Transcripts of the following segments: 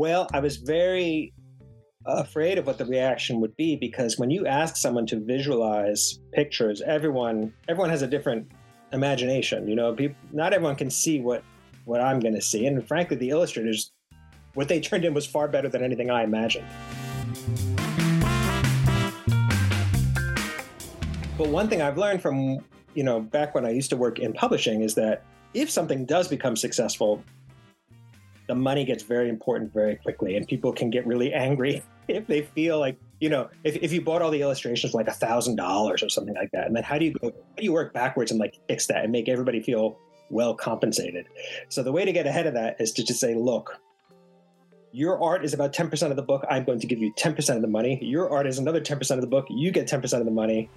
Well, I was very uh, afraid of what the reaction would be because when you ask someone to visualize pictures, everyone everyone has a different imagination. You know, people, not everyone can see what what I'm going to see, and frankly, the illustrators, what they turned in was far better than anything I imagined. But one thing I've learned from you know back when I used to work in publishing is that if something does become successful, the money gets very important very quickly, and people can get really angry if they feel like you know if, if you bought all the illustrations for like a thousand dollars or something like that, and then how do you go? How do you work backwards and like fix that and make everybody feel well compensated? So the way to get ahead of that is to just say, look. Your art is about 10% of the book. I'm going to give you 10% of the money. Your art is another 10% of the book. You get 10% of the money.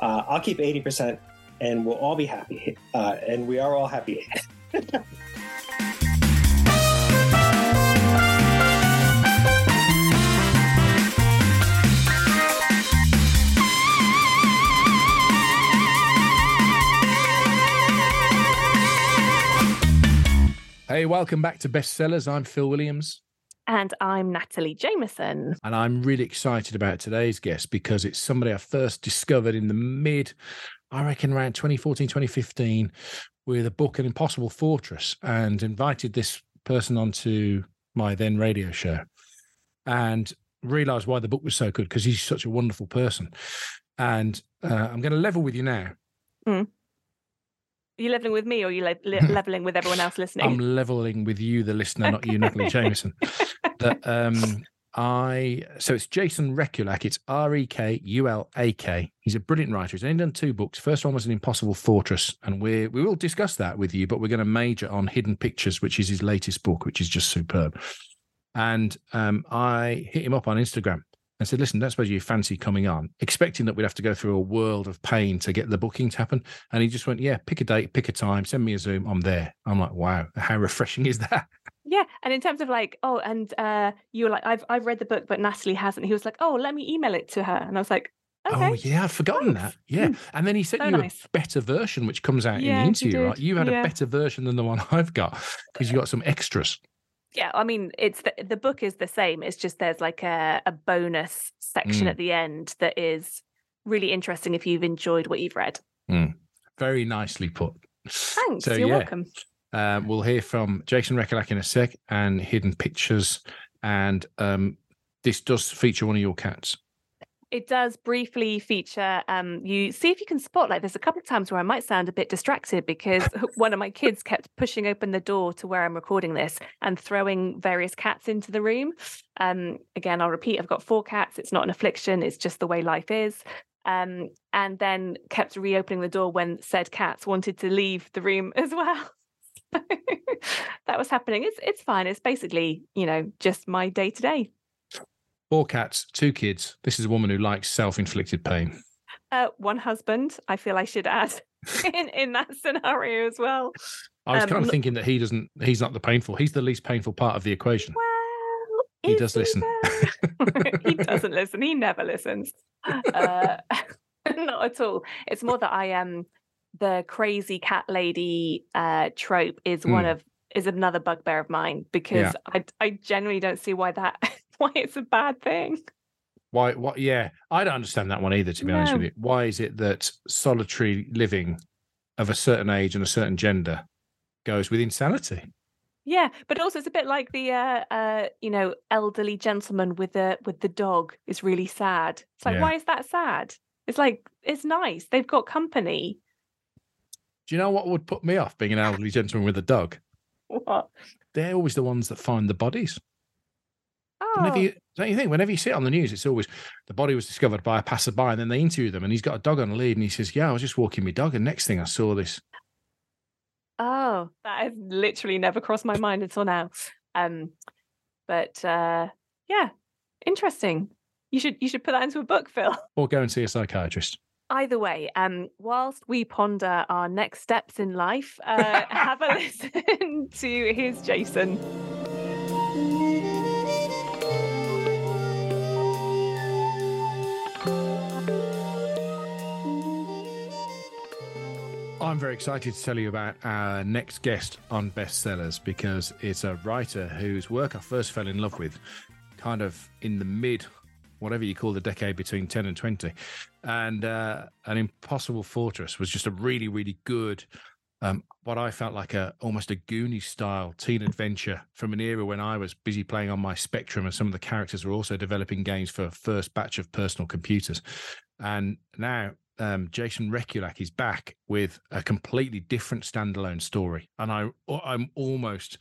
Uh, I'll keep 80%, and we'll all be happy. Uh, and we are all happy. Hey, welcome back to Bestsellers. I'm Phil Williams. And I'm Natalie Jameson. And I'm really excited about today's guest because it's somebody I first discovered in the mid, I reckon around 2014, 2015, with a book, An Impossible Fortress, and invited this person onto my then radio show and realized why the book was so good because he's such a wonderful person. And uh, I'm going to level with you now. Mm. Are you leveling with me or you le- le- leveling with everyone else listening? I'm leveling with you, the listener, not you, Natalie Jameson. that um, I so it's Jason Rekulak. It's R E K U L A K. He's a brilliant writer. He's only done two books. First one was an Impossible Fortress, and we we will discuss that with you. But we're going to major on Hidden Pictures, which is his latest book, which is just superb. And um, I hit him up on Instagram and said, "Listen, don't suppose you fancy coming on?" Expecting that we'd have to go through a world of pain to get the booking to happen. And he just went, "Yeah, pick a date, pick a time, send me a Zoom. I'm there." I'm like, "Wow, how refreshing is that?" Yeah, and in terms of like, oh, and uh, you were like, I've I've read the book, but Natalie hasn't. He was like, oh, let me email it to her, and I was like, okay. Oh yeah, I'd forgotten that. Yeah, Mm. and then he sent So you nice. a better version, which comes out Yeah, in the interview, right? You had Yeah. a better version than the one I've got because you got some extras. Yeah, I mean, it's the, the book is the same. It's just there's like a, a bonus section Mm. at the end that is really interesting if you've enjoyed what you've read. Very nicely put. Thanks. So You're yeah, welcome. um, we'll hear from Jason Rekulak in a sec and Hidden Pictures, and um, this does feature one of your cats. It does briefly feature. Um, you see if you can spot. Like, there's a couple of times where I might sound a bit distracted because one of my kids kept pushing open the door to where I'm recording this and throwing various cats into the room. Um, again, I'll repeat. I've got four cats. It's not an affliction. It's just the way life is. Um, and then kept reopening the door when said cats wanted to leave the room as well. that was happening. It's it's fine. It's basically you know just my day to day. Four cats, two kids. This is a woman who likes self-inflicted pain. Uh, one husband, I feel I should add in, in that scenario as well. I was Um, kind of thinking that he doesn't. He's not the painful. He's the least painful part of the equation. Well, He does listen. he doesn't listen. He never listens. Uh, not at all. It's more that I am um, the crazy cat lady uh, trope is one Mm. of is another bugbear of mine because I I generally don't see why that why it's a bad thing. Why? What? Yeah, I don't understand that one either. To be honest with you, why is it that solitary living of a certain age and a certain gender goes with insanity? Yeah, but also it's a bit like the uh, uh, you know elderly gentleman with the with the dog is really sad. It's like Yeah. why is that sad? It's like it's nice. They've got company. Do you know what would put me off being an elderly gentleman with a dog? What? They're always the ones that find the bodies. Oh, Whenever you, don't you think? Whenever you see it on the news, it's always the body was discovered by a passerby, and then they interview them, and he's got a dog on a lead, and he says, "Yeah, I was just walking my dog, and next thing I saw this." oh, that has literally never crossed my mind until now. Um, but uh, yeah, interesting. You should you should put that into a book, Phil. Or go and see a psychiatrist. Either way, um, whilst we ponder our next steps in life, uh, have a listen to Here's Jason. I'm very excited to tell you about our next guest on Bestsellers because it's a writer whose work I first fell in love with kind of in the mid, whatever you call the decade between 10 and 20. And uh, An Impossible Fortress was just a really, really good um, what I felt like a almost a Goonies style teen adventure from an era when I was busy playing on my Spectrum, and some of the characters were also developing games for first batch of personal computers. And now um, Jason Rekulak is back with a completely different standalone story, and I I'm almost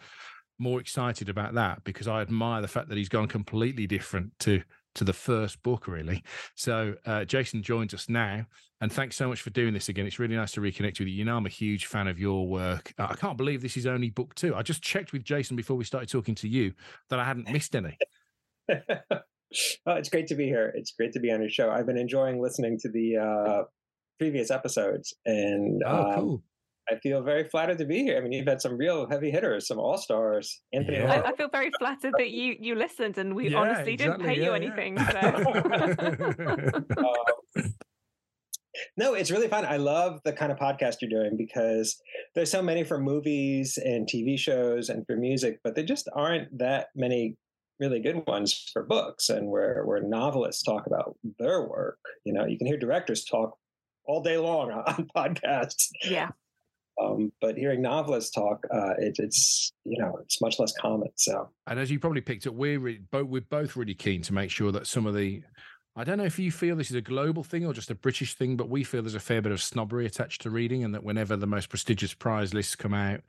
more excited about that because I admire the fact that he's gone completely different to to the first book, really. So uh, Jason joins us now, and thanks so much for doing this again. It's really nice to reconnect with you. You know, I'm a huge fan of your work. I can't believe this is only book two. I just checked with Jason before we started talking to you that I hadn't missed any. oh, it's great to be here. It's great to be on your show. I've been enjoying listening to the uh, previous episodes, and oh, um, cool. I feel very flattered to be here. I mean, you've had some real heavy hitters, some all stars. Anthony, yeah. I, I, feel very flattered that you you listened, and we yeah, honestly exactly. didn't pay yeah, you anything. So. um, no, it's really fun. I love the kind of podcast you're doing because there's so many for movies and TV shows and for music, but there just aren't that many really good ones for books and where where novelists talk about their work. You know, you can hear directors talk all day long on podcasts. Yeah. Um, but hearing novelists talk, uh, it, it's you know it's much less common. So, and as you probably picked up, we're re- both we're both really keen to make sure that some of the I don't know if you feel this is a global thing or just a British thing, but we feel there's a fair bit of snobbery attached to reading, and that whenever the most prestigious prize lists come out,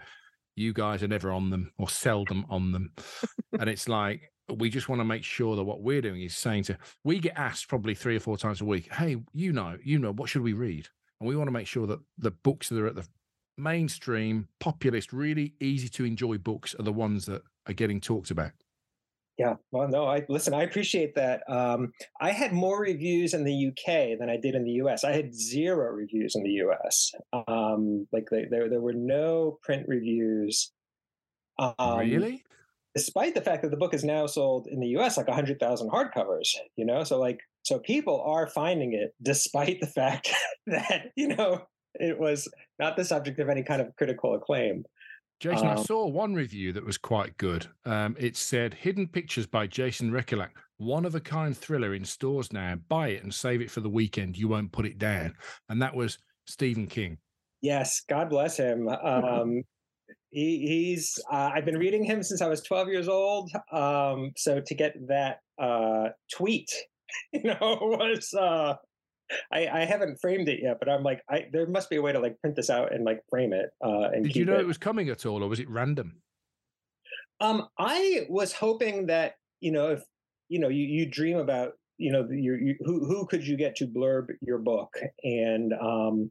you guys are never on them or seldom on them. and it's like, we just want to make sure that what we're doing is saying to, we get asked probably three or four times a week, hey, you know, you know, what should we read? And we want to make sure that the books that are at the mainstream, populist, really easy to enjoy books are the ones that are getting talked about. Yeah, well, no, I listen. I appreciate that. Um, I had more reviews in the UK than I did in the US. I had zero reviews in the US. Um, like they, there, there were no print reviews. Um, really? Despite the fact that the book is now sold in the US like hundred thousand hardcovers, you know, so like so people are finding it, despite the fact that you know it was not the subject of any kind of critical acclaim. Jason, um, I saw one review that was quite good. Um, it said Hidden Pictures by Jason Rekulak, one of a kind thriller in stores now. Buy it and save it for the weekend. You won't put it down. And that was Stephen King. Yes, God bless him. Um, he, he's uh, I've been reading him since I was 12 years old. Um, so to get that uh, tweet, you know, was uh, I, I haven't framed it yet, but I'm like, I there must be a way to like print this out and like frame it. Uh, and did you know it. it was coming at all, or was it random? Um, I was hoping that you know if you know you you dream about you know you, you who who could you get to blurb your book and um,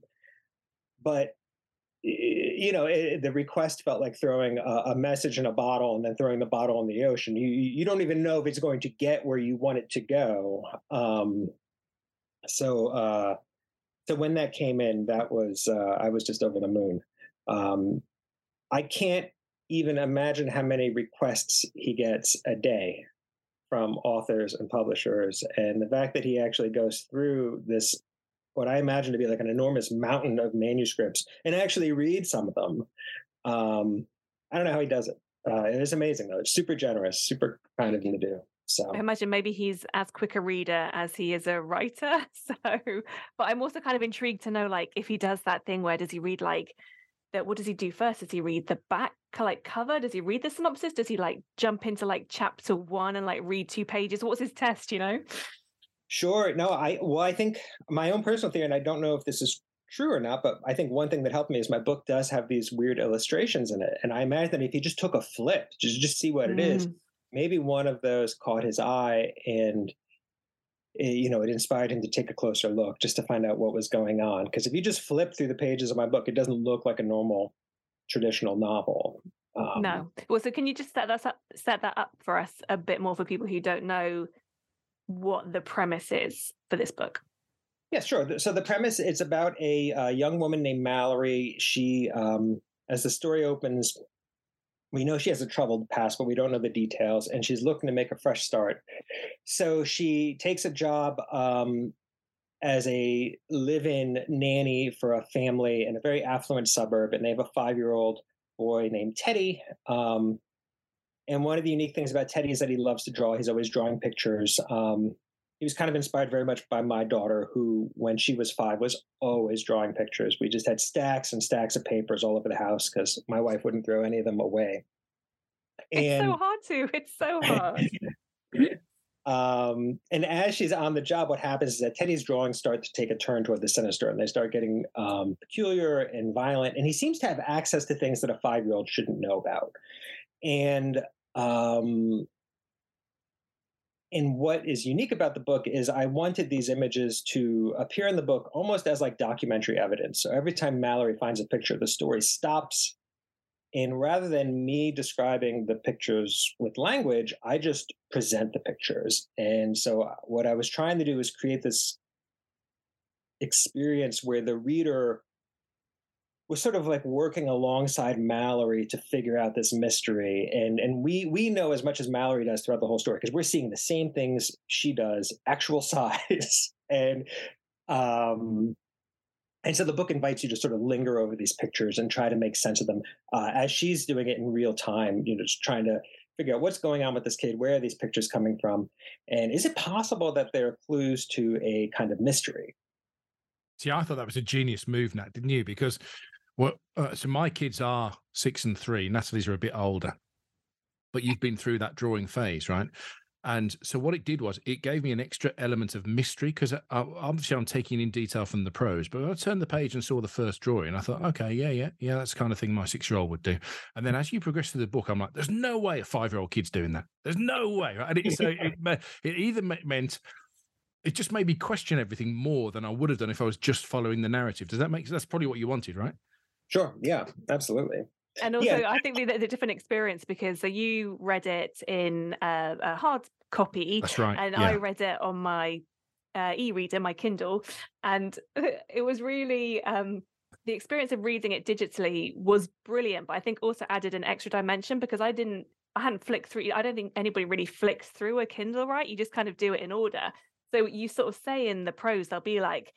but you know it, the request felt like throwing a, a, message in a bottle and then throwing the bottle in the ocean you you don't even know if it's going to get where you want it to go um, so uh, so when that came in, that was uh, I was just over the moon. Um, I can't even imagine how many requests he gets a day from authors and publishers, and the fact that he actually goes through this what I imagine to be like an enormous mountain of manuscripts and actually read some of them. Um, I don't know how he does it. Uh, it is amazing though. It's super generous, super kind of him to do. So I imagine maybe he's as quick a reader as he is a writer. So, but I'm also kind of intrigued to know, like, if he does that thing where does he read like that? What does he do first? Does he read the back like cover? Does he read the synopsis? Does he like jump into like chapter one and like read two pages? What's his test? You know? Sure. No, I well, I think my own personal theory, and I don't know if this is true or not, but I think one thing that helped me is my book does have these weird illustrations in it. And I imagine that if he just took a flip, just just see what mm. it is, mm maybe one of those caught his eye and it, you know it inspired him to take a closer look just to find out what was going on because if you just flip through the pages of my book it doesn't look like a normal traditional novel um, no well so can you just set that up set that up for us a bit more for people who don't know what the premise is for this book yeah sure so the premise it's about a, a young woman named mallory she um, as the story opens we know she has a troubled past, but we don't know the details, and she's looking to make a fresh start. So she takes a job um, as a live-in nanny for a family in a very affluent suburb, and they have a five-year-old boy named Teddy. Um, and one of the unique things about Teddy is that he loves to draw. He's always drawing pictures. Um, he was kind of inspired very much by my daughter, who, when she was five, was always drawing pictures. We just had stacks and stacks of papers all over the house because my wife wouldn't throw any of them away. And, it's so hard to. It's so hard. um, and as she's on the job, what happens is that Teddy's drawings start to take a turn toward the sinister, and they start getting um, peculiar and violent. And he seems to have access to things that a five-year-old shouldn't know about. And um, and what is unique about the book is I wanted these images to appear in the book almost as like documentary evidence. So every time Mallory finds a picture, the story stops. And rather than me describing the pictures with language, I just present the pictures. And so uh, what I was trying to do is create this experience where the reader was sort of like working alongside Mallory to figure out this mystery. And and we we know as much as Mallory does throughout the whole story because we're seeing the same things she does, actual size. and um and so the book invites you to sort of linger over these pictures and try to make sense of them uh, as she's doing it in real time, you know, just trying to figure out what's going on with this kid, where are these pictures coming from, and is it possible that they're clues to a kind of mystery? See, I thought that was a genius move, Nat, didn't you? Because well, uh, so my kids are six and three. Natalie's are a bit older, but you've been through that drawing phase, right? And so what it did was it gave me an extra element of mystery because obviously I'm taking in detail from the prose, but I turned the page and saw the first drawing. I thought, okay, yeah, yeah, yeah, that's the kind of thing my six year old would do. And then as you progress through the book, I'm like, there's no way a five year old kid's doing that. There's no way. Right? And it, so it, it either meant it just made me question everything more than I would have done if I was just following the narrative. Does that make sense? That's probably what you wanted, right? Sure. Yeah, absolutely. And also, yeah. I think the, the, different experience because so you read it in a, a hard copy. That's right. And yeah. I read it on my uh, e-reader, my Kindle, and it was really um, the experience of reading it digitally was brilliant. But I think also added an extra dimension because I didn't, I hadn't flicked through. I don't think anybody really flicks through a Kindle, right? You just kind of do it in order. So you sort of say in the prose, they'll be like,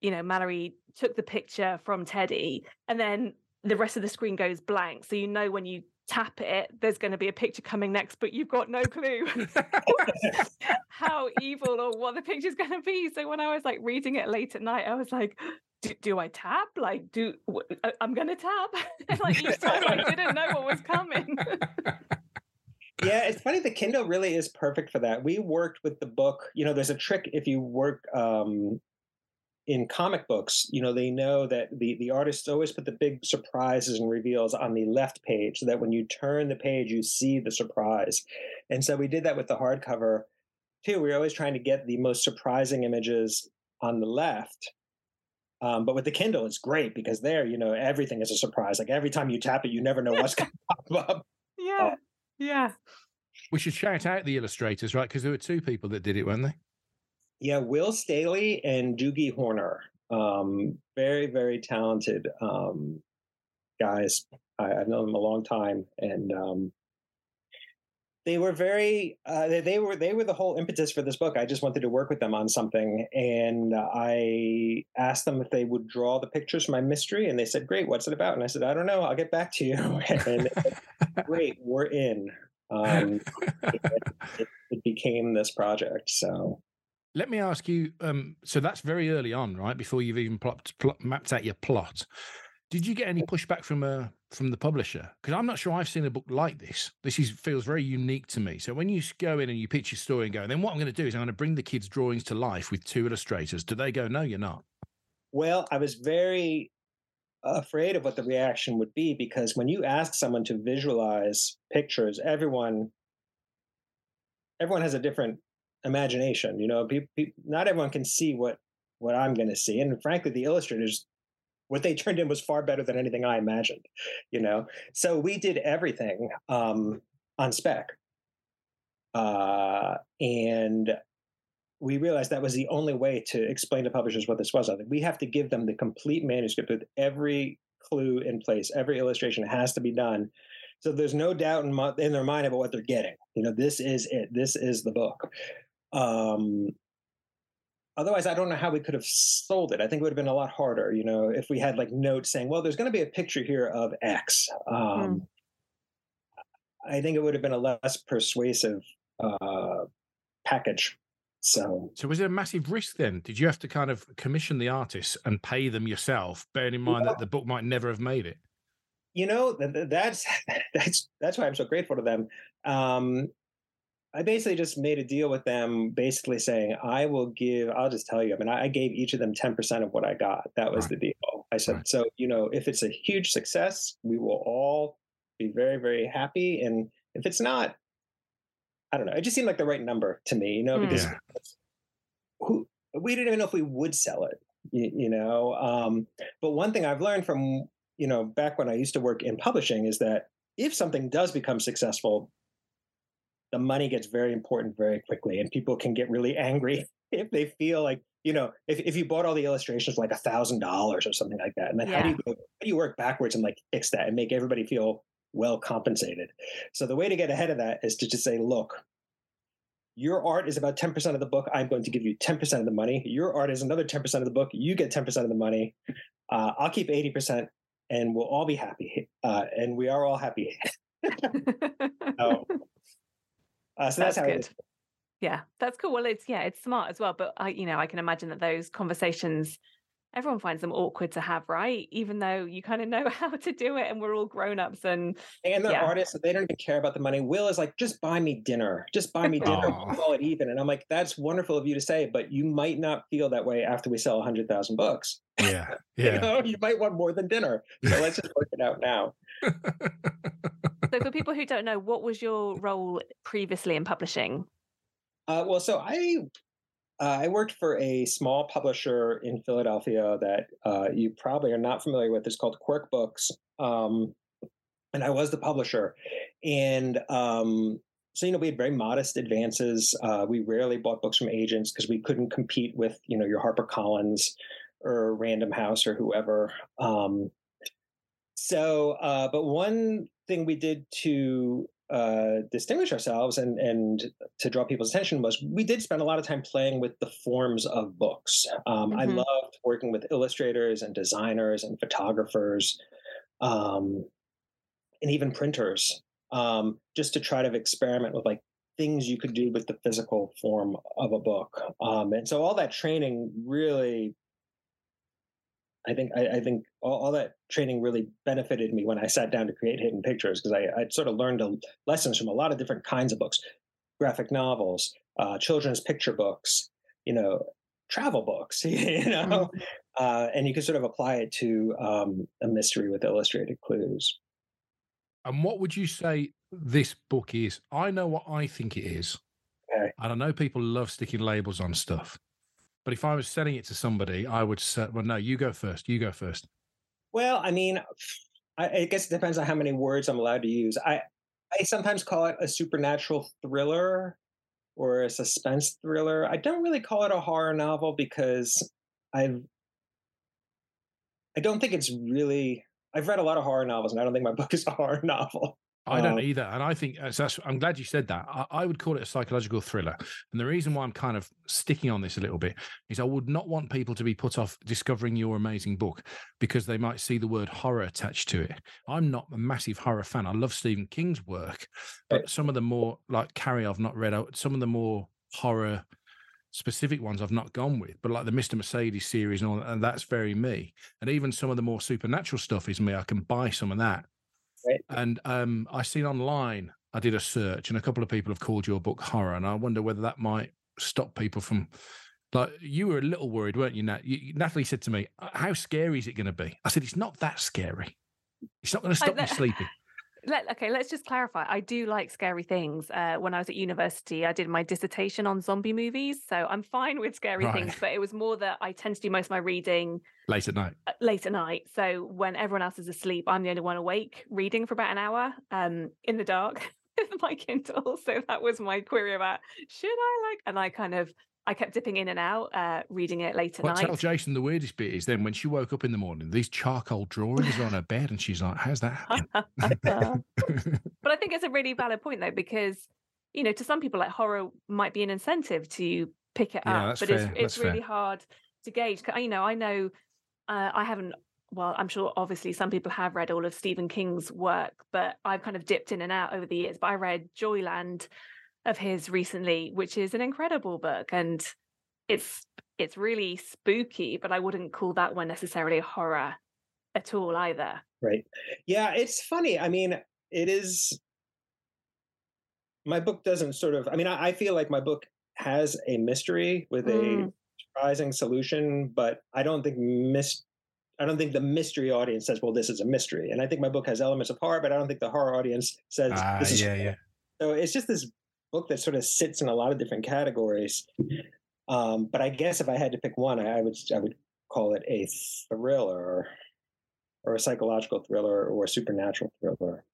you know, Mallory took the picture from Teddy, and then the rest of the screen goes blank. So you know when you tap it, there's going to be a picture coming next, but you've got no clue how evil or what the picture's going to be. So when I was like reading it late at night, I was like, do, do I tap? Like, do I'm going to tap? like each time I didn't know what was coming. yeah, it's funny. The Kindle really is perfect for that. We worked with the book. You know, there's a trick if you work um, in comic books, you know, they know that the, the artists always put the big surprises and reveals on the left page so that when you turn the page, you see the surprise. And so we did that with the hardcover too. We are always trying to get the most surprising images on the left. Um, but with the Kindle, it's great because there, you know, everything is a surprise. Like every time you tap it, you never know what's going to pop up. Yeah. Uh, yeah. We should shout out the illustrators, right? Because there were two people that did it, weren't they? Yeah, Will Staehle and Doogie Horner. Um, very, very talented um, guys. I, have known them a long time, and um, they were very. Uh, they, they, were they were the whole impetus for this book. I just wanted to work with them on something, and I asked them if they would draw the pictures for my mystery, and they said, "Great, what's it about?" And I said, "I don't know. I'll get back to you." and said, great, we're in. Um, it, it, it became this project. So let me ask you. Um, so that's very early on, right? Before you've even plot, mapped out your plot. Did you get any pushback from uh, from the publisher? Because I'm not sure I've seen a book like this. This is, feels very unique to me. So when you go in and you pitch your story and go, then what I'm going to do is I'm going to bring the kids' drawings to life with two illustrators. Do they go, no, you're not? Well, I was very afraid of what the reaction would be because when you ask someone to visualize pictures, everyone everyone has a different imagination. You know, pe- pe- not everyone can see what what I'm going to see, and frankly, the illustrators what they turned in was far better than anything I imagined. You know, so we did everything um, on spec, uh, and we realized that was the only way to explain to publishers what this was. I think we have to give them the complete manuscript with every clue in place. Every illustration has to be done. So there's no doubt in, my, in their mind about what they're getting. You know, this is it. This is the book. Um, otherwise, I don't know how we could have sold it. I think it would have been a lot harder, you know, if we had like notes saying, "Well, there's going to be a picture here of X." Um, Mm. I think it would have been a less persuasive uh, package. So So was it a massive risk then? Did you have to kind of commission the artists and pay them yourself, bearing in mind that the book might never have made it? you know th- th- that's that's that's why i'm so grateful to them um i basically just made a deal with them basically saying i will give i'll just tell you i mean i, I gave each of them 10% of what i got that was Right. the deal i said Right. so you know if it's a huge success we will all be very very happy and if it's not i don't know it just seemed like the right number to me you know Mm. because Yeah. who we didn't even know if we would sell it you, you know um but one thing i've learned from you know back when i used to work in publishing is that if something does become successful the money gets very important very quickly and people can get really angry if they feel like you know if, if you bought all the illustrations for like a thousand dollars or something like that and then how do you go, how do you work backwards and like fix that and make everybody feel well compensated? So the way to get ahead of that is to just say look your art is about 10% of the book i'm going to give you 10% of the money. Your art is another 10% of the book you get 10% of the money. Uh, i'll keep 80% and we'll all be happy uh, and we are all happy. So, uh, so that's, That's how good. yeah, that's cool. Well, it's yeah, it's smart as well. But I, you know, I can imagine that those conversations, everyone finds them awkward to have, right? Even though you kind of know how to do it, and we're all grown ups, and and they're Yeah. artists they don't even care about the money will is like just buy me dinner just buy me dinner we'll call it even and i'm like that's wonderful of you to say but you might not feel that way after we sell 100000 books Yeah, you yeah. know you might want more than dinner so let's just work it out now so for people who don't know, what was your role previously in publishing? Uh, well, so I uh, I worked for a small publisher in Philadelphia that uh, you probably are not familiar with. It's called Quirk Books, um, and I was the publisher. And um, so you know, we had very modest advances. Uh, we rarely bought books from agents because we couldn't compete with you know your Harper Collins or Random House or whoever. Um, so, uh, but one thing we did to uh, distinguish ourselves and and to draw people's attention was we did spend a lot of time playing with the forms of books. Um, I Mhm. loved working with illustrators and designers and photographers, um, and even printers, um, just to try to experiment with like things you could do with the physical form of a book. Um, and so all that training really I think I, I think all, all that training really benefited me when I sat down to create Hidden Pictures because I I'd sort of learned a, lessons from a lot of different kinds of books, graphic novels, uh, children's picture books, you know, travel books, you know, uh, and you can sort of apply it to um, a mystery with illustrated clues. And what would you say this book is? I know what I think it is. Okay. And I know people love sticking labels on stuff. But if I was selling it to somebody, I would say, well, no, you go first. You go first. Well, I mean, I, guess it depends on how many words I'm allowed to use. I I sometimes call it a supernatural thriller or a suspense thriller. I don't really call it a horror novel because I've I don't think it's really I've read a lot of horror novels and I don't think my book is a horror novel. I don't Uh, either. And I think uh, so that's, I'm glad you said that. I, I would call it a psychological thriller. And the reason why I'm kind of sticking on this a little bit is I would not want people to be put off discovering your amazing book because they might see the word horror attached to it. I'm not a massive horror fan. I love Stephen King's work, but some of the more like Carrie, I've not read out. Some of the more horror specific ones I've not gone with, but like the Mr. Mercedes series and all, and that's very me. And even some of the more supernatural stuff is me. I can buy some of that. Right. And um, I seen online, I did a search, and a couple of people have called your book horror, and I wonder whether that might stop people from. Like you were a little worried, weren't you? Nat? you Natalie said to me, "Uh, "How scary is it going to be?" I said, "It's not that scary. It's not going to stop you sleeping." Let, okay, let's just clarify. I do like scary things. Uh, when I was at university, I did my dissertation on zombie movies, so I'm fine with scary Right. things. But it was more that I tend to do most of my reading Late at night. uh, late at night. So when everyone else is asleep, I'm the only one awake reading for about an hour um, in the dark with my Kindle. So that was my query about should I like? And I kind of I kept dipping in and out, uh, reading it late at Well, night. tell Jason the weirdest bit is then when she woke up in the morning, these charcoal drawings are on her bed, and she's like, "How's that happen?" But I think it's a really valid point though, because you know, to some people, like horror might be an incentive to pick it Yeah, up. But fair, it's it's really hard to gauge. You know, I know uh, I haven't. Well, I'm sure obviously some people have read all of Stephen King's work, but I've kind of dipped in and out over the years. But I read Joyland of his recently, which is an incredible book, and it's it's really spooky. But I wouldn't call that one necessarily a horror at all either. Right. Yeah, it's funny. I mean, it is. My book doesn't sort of. I mean, I, I feel like my book has a mystery with a Mm. Surprising solution, but I don't think mis. I don't think the mystery audience says, "Well, this is a mystery," and I think my book has elements of horror, but I don't think the horror audience says, Ah, "This is." yeah, horror." yeah. So it's just this book that sort of sits in a lot of different categories. Um, but I guess if I had to pick one, I would I would call it a thriller, or a psychological thriller, or a supernatural thriller.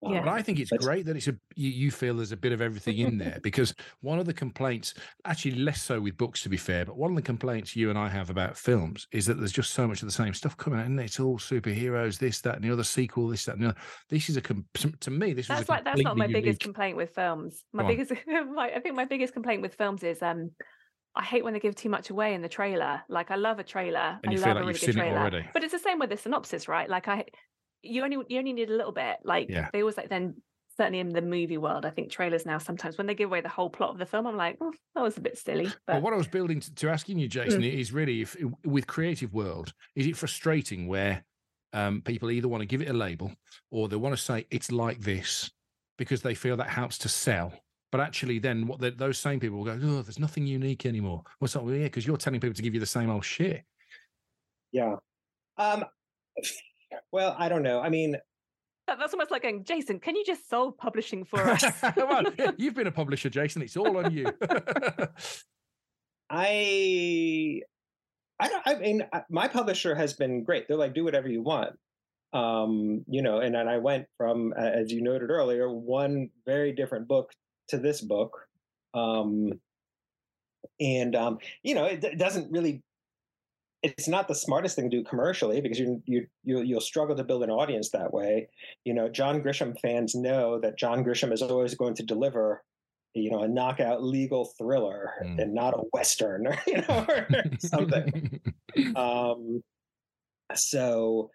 Yeah. But I think it's great that it's a you, you feel there's a bit of everything in there because one of the complaints, actually less so with books to be fair, but one of the complaints you and I have about films is that there's just so much of the same stuff coming out, and it's all superheroes, this, that, and the other sequel, this, that, and the other. This is a to me, this was That's a like that's not my completely biggest unique- complaint with films. My Go biggest, my, I think my biggest complaint with films is um, I hate when they give too much away in the trailer. Like I love a trailer, And I love feel a really you've good seen it trailer. already. But it's the same with the synopsis, right? Like I, you only you only need a little bit. Like Yeah. they always like then certainly in the movie world, I think trailers now sometimes when they give away the whole plot of the film, I'm like, oh, that was a bit silly. Well, But what I was building to, to asking you, Jason, is really if with creative world, is it frustrating where um, people either want to give it a label or they want to say it's like this because they feel that helps to sell. But actually, then what the, those same people will go, oh, there's nothing unique anymore. What's up? Well, yeah, because you're telling people to give you the same old shit. Yeah. Um. Well, I don't know. I mean, that- that's almost like going, Jason, can you just solve publishing for us? well, you've been a publisher, Jason. It's all on you. I, I don't. I mean, my publisher has been great. They're like, do whatever you want. Um, you know, and then I went from, as you noted earlier, one very different book to this book. Um, and um, you know, it, d- doesn't really. It's not the smartest thing to do commercially because you you you you'll struggle to build an audience that way. You know, John Grisham fans know that John Grisham is always going to deliver you know, a knockout legal thriller Mm. and not a western or you know or something. um, so,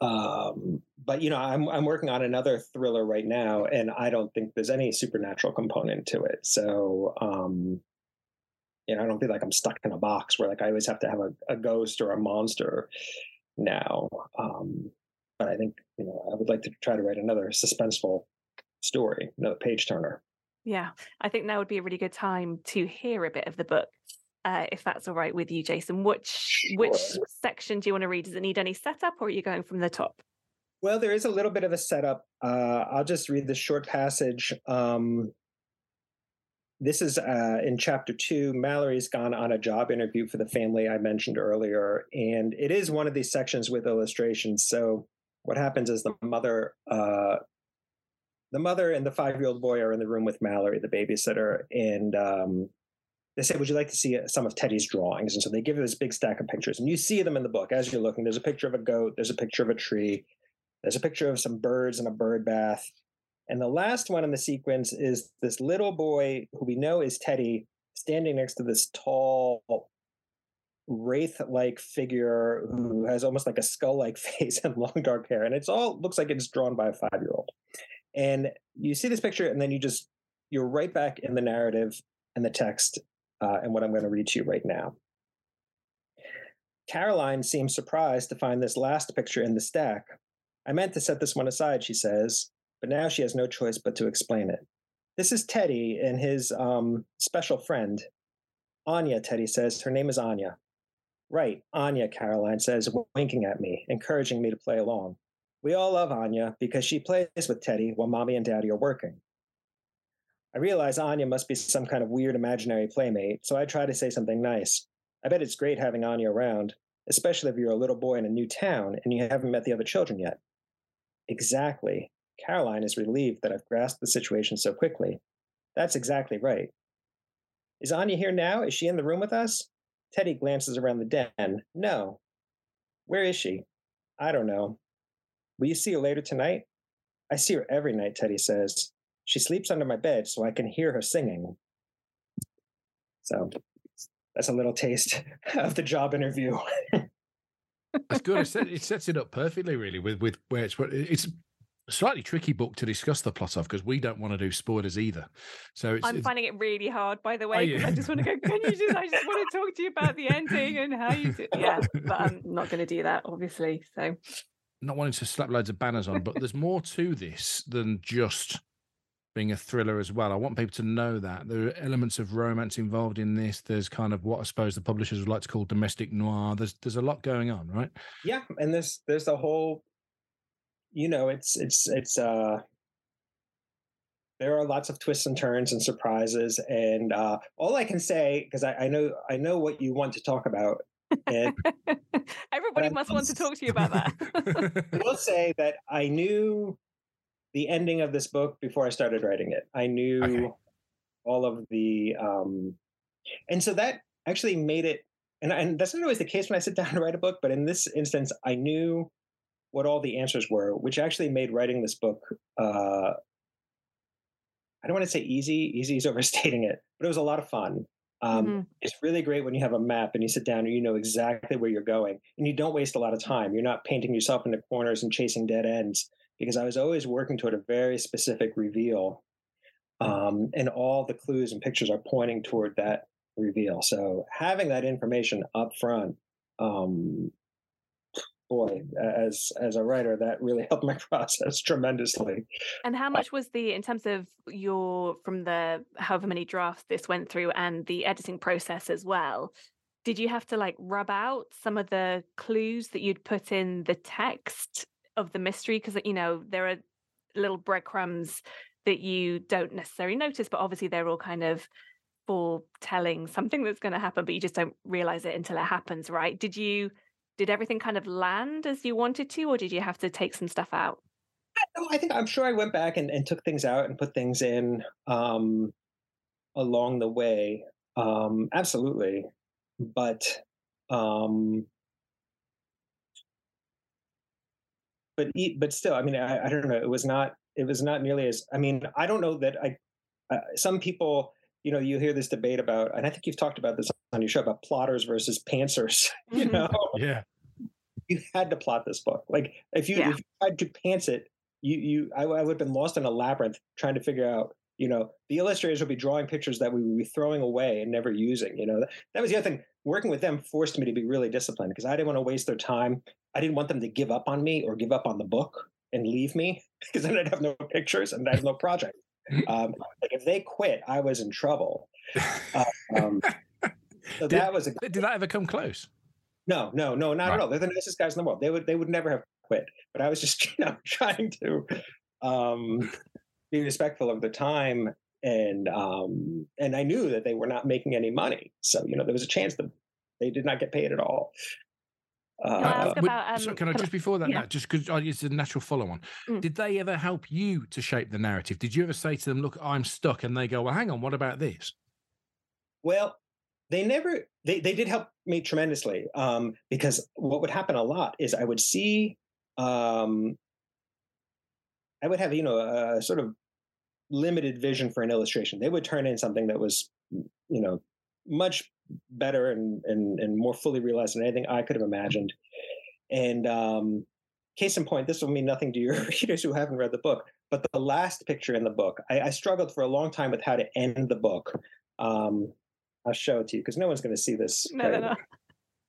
um, but you know, I'm I'm working on another thriller right now, and I don't think there's any supernatural component to it. So, um, you know, I don't feel like I'm stuck in a box where like I always have to have a, a ghost or a monster now. Um, but I think you know, I would like to try to write another suspenseful story, another page turner. Yeah, I think now would be a really good time to hear a bit of the book, uh, if that's all right with you, Jason. Which which section do you want to read? Does it need any setup, or are you going from the top? Well, there is a little bit of a setup. Uh, I'll just read this short passage. Um, this is uh, in chapter two. Mallory's gone on a job interview for the family I mentioned earlier, and it is one of these sections with illustrations. So, what happens is the mother, uh, the mother and the five-year-old boy are in the room with Mallory, the babysitter, and um, they say, "Would you like to see uh, some of Teddy's drawings?" And so they give her this big stack of pictures, and you see them in the book as you're looking. There's a picture of a goat. There's a picture of a tree. There's a picture of some birds in a bird bath. And the last one in the sequence is this little boy who we know is Teddy standing next to this tall, wraith like figure who has almost like a skull like face and long dark hair. And it's all looks like it's drawn by a five year old. And you see this picture, and then you just, you're right back in the narrative and the text uh, and what I'm going to read to you right now. Caroline seems surprised to find this last picture in the stack. I meant to set this one aside, she says, but now she has no choice but to explain it. This is Teddy and his um, special friend. Anya, Teddy says. Her name is Anya. Right, Anya, Caroline says, winking at me, encouraging me to play along. We all love Anya because she plays with Teddy while mommy and daddy are working. I realize Anya must be some kind of weird imaginary playmate, so I try to say something nice. I bet it's great having Anya around, especially if you're a little boy in a new town and you haven't met the other children yet. Exactly. Caroline is relieved that I've grasped the situation so quickly. That's exactly right. Is Anya here now? Is she in the room with us? Teddy glances around the den. No. Where is she? I don't know. Will you see her later tonight? I see her every night, Teddy says. She sleeps under my bed so I can hear her singing. So that's a little taste of the job interview. That's good. It, sets it up perfectly, really, with with where it's what it's slightly tricky book to discuss the plot of because we don't want to do spoilers either. So I'm it's, finding it really hard, by the oh, way. Because I just want to go. Can you just? I just want to talk to you about the ending and how you do. Yeah, but I'm not going to do that, obviously. So not wanting to slap loads of banners on, but there's more to this than just being a thriller as well. I want people to know that there are elements of romance involved in this. There's kind of what I suppose the publishers would like to call domestic noir. There's there's a lot going on, right? Yeah, and there's there's a whole, you know, it's it's it's uh, there are lots of twists and turns and surprises, and uh, all I can say because I, I know I know what you want to talk about. And Everybody must want to talk to you about that. I will say that I knew the ending of this book before I started writing it. I knew okay. all of the, um, and so that actually made it. And, and that's not always the case when I sit down to write a book, but in this instance, I knew what all the answers were, which actually made writing this book. Uh, I don't want to say easy. Easy is overstating it, but it was a lot of fun. Um, mm-hmm. It's really great when you have a map and you sit down and you know exactly where you're going, and you don't waste a lot of time. You're not painting yourself into corners and chasing dead ends because I was always working toward a very specific reveal. Um, and all the clues and pictures are pointing toward that reveal. So having that information up front, um, boy, as as a writer, that really helped my process tremendously. And how uh much was the in terms of your from the however many drafts this went through and the editing process as well? Did you have to like rub out some of the clues that you'd put in the text of the mystery because you know there are little breadcrumbs that you don't necessarily notice but obviously they're all kind of foretelling something that's going to happen but you just don't realize it until it happens right did you did everything kind of land as you wanted to or did you have to take some stuff out I think I'm sure I went back and, and took things out and put things in um, along the way. Um, absolutely, but um, but but still, I mean, I, I don't know. It was not it was not nearly as. I mean, I don't know that I. Uh, some people, you know, you hear this debate about, and I think you've talked about this on your show about plotters versus pantsers. You mm-hmm. know, yeah, you had to plot this book. Like if you, yeah. if you tried to pants it, you you I, I would have been lost in a labyrinth trying to figure out you know the illustrators would be drawing pictures that we would be throwing away and never using you know that, that was the other thing working with them forced me to be really disciplined because i didn't want to waste their time I didn't want them to give up on me or give up on the book and leave me because then I'd have no pictures and I'd have no project. Um, like if they quit, I was in trouble. Uh, um, so did, that was a. Did that ever come close? No, no, no, not right. at all. They're the nicest guys in the world. They would, they would never have quit. But I was just, you know, trying to um, be respectful of the time, and um, and I knew that they were not making any money. So you know, there was a chance that they did not get paid at all. Can I ask uh, about, um, so can I just before that, yeah. just because it's a natural follow on, mm. did they ever help you to shape the narrative? Did you ever say to them, "Look, I'm stuck," and they go, "Well, hang on, what about this?" Well, they never. They they did help me tremendously um, because what would happen a lot is I would see, um, I would have you know a sort of limited vision for an illustration. They would turn in something that was you know much better and, and, and more fully realized than anything I could have imagined. And um, case in point, this will mean nothing to your readers who haven't read the book, but the last picture in the book, I, I struggled for a long time with how to end the book. Um, I'll show it to you because no one's going to see this. No, no, no.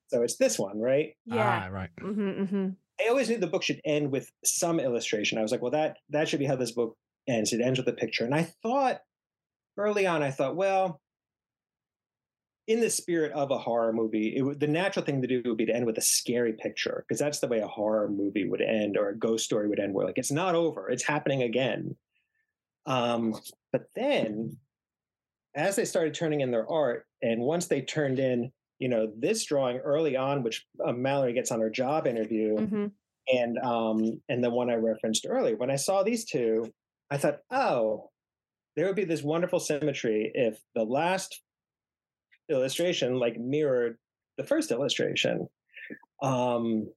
So it's this one, right? Yeah, ah, right. Mm-hmm, mm-hmm. I always knew the book should end with some illustration. I was like, well, that that should be how this book ends. It ends with a picture. And I thought early on, I thought, well, in the spirit of a horror movie, it the natural thing to do would be to end with a scary picture because that's the way a horror movie would end or a ghost story would end, where like it's not over, it's happening again. Um, but then, as they started turning in their art, and once they turned in, you know, this drawing early on, which uh, Mallory gets on her job interview, mm-hmm. and um, and the one I referenced earlier, when I saw these two, I thought, oh, there would be this wonderful symmetry if the last illustration like mirrored the first illustration. Um,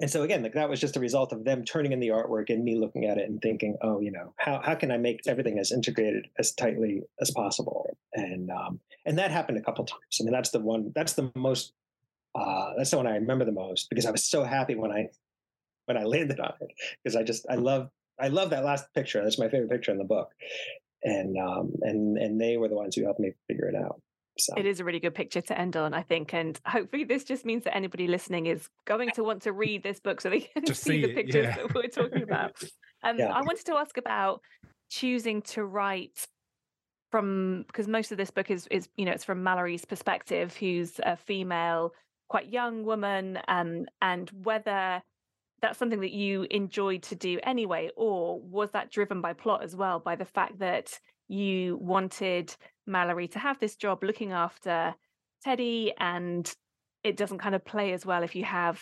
and so again, like that was just a result of them turning in the artwork and me looking at it and thinking, oh, you know, how how can I make everything as integrated as tightly as possible? And um, and that happened a couple times. I mean, that's the one. That's the most. Uh, that's the one I remember the most because I was so happy when I when I landed on it because I just I love I love that last picture. That's my favorite picture in the book, and um, and and they were the ones who helped me figure it out. So. It is a really good picture to end on, I think. And hopefully, this just means that anybody listening is going to want to read this book so they can see, see, the pictures yeah. that we're talking about. Um, yeah. I wanted to ask about choosing to write from because most of this book is is you know it's from Mallory's perspective, who's a female, quite young woman, um, and whether that's something that you enjoyed to do anyway, or was that driven by plot as well, by the fact that you wanted Mallory to have this job looking after Teddy and it doesn't kind of play as well if you have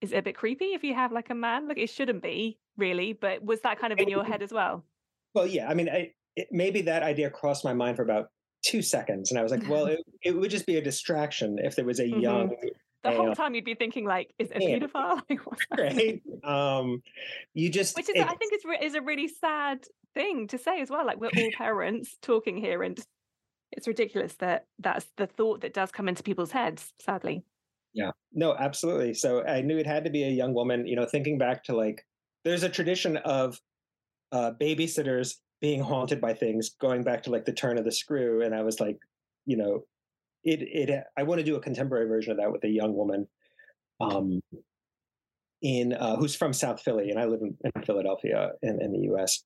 is it a bit creepy if you have like a man? Like it shouldn't be really but was that kind of in your head as well? Well yeah i mean I, it, maybe that idea crossed my mind for about two seconds and i was like well it, it would just be a distraction if there was a mm-hmm. young the whole time you'd be thinking like is it yeah. pedophile right? Um you just which is it, i think is, is a really sad thing to say as well like we're all parents talking here and it's ridiculous that that's the thought that does come into people's heads sadly. Yeah. No absolutely. So i knew it had to be a young woman you know thinking back to like there's a tradition of uh, babysitters being haunted by things going back to like the turn of the screw and i was like you know it it i want to do a contemporary version of that with a young woman um in uh, who's from south philly and i live in, in philadelphia in, in the us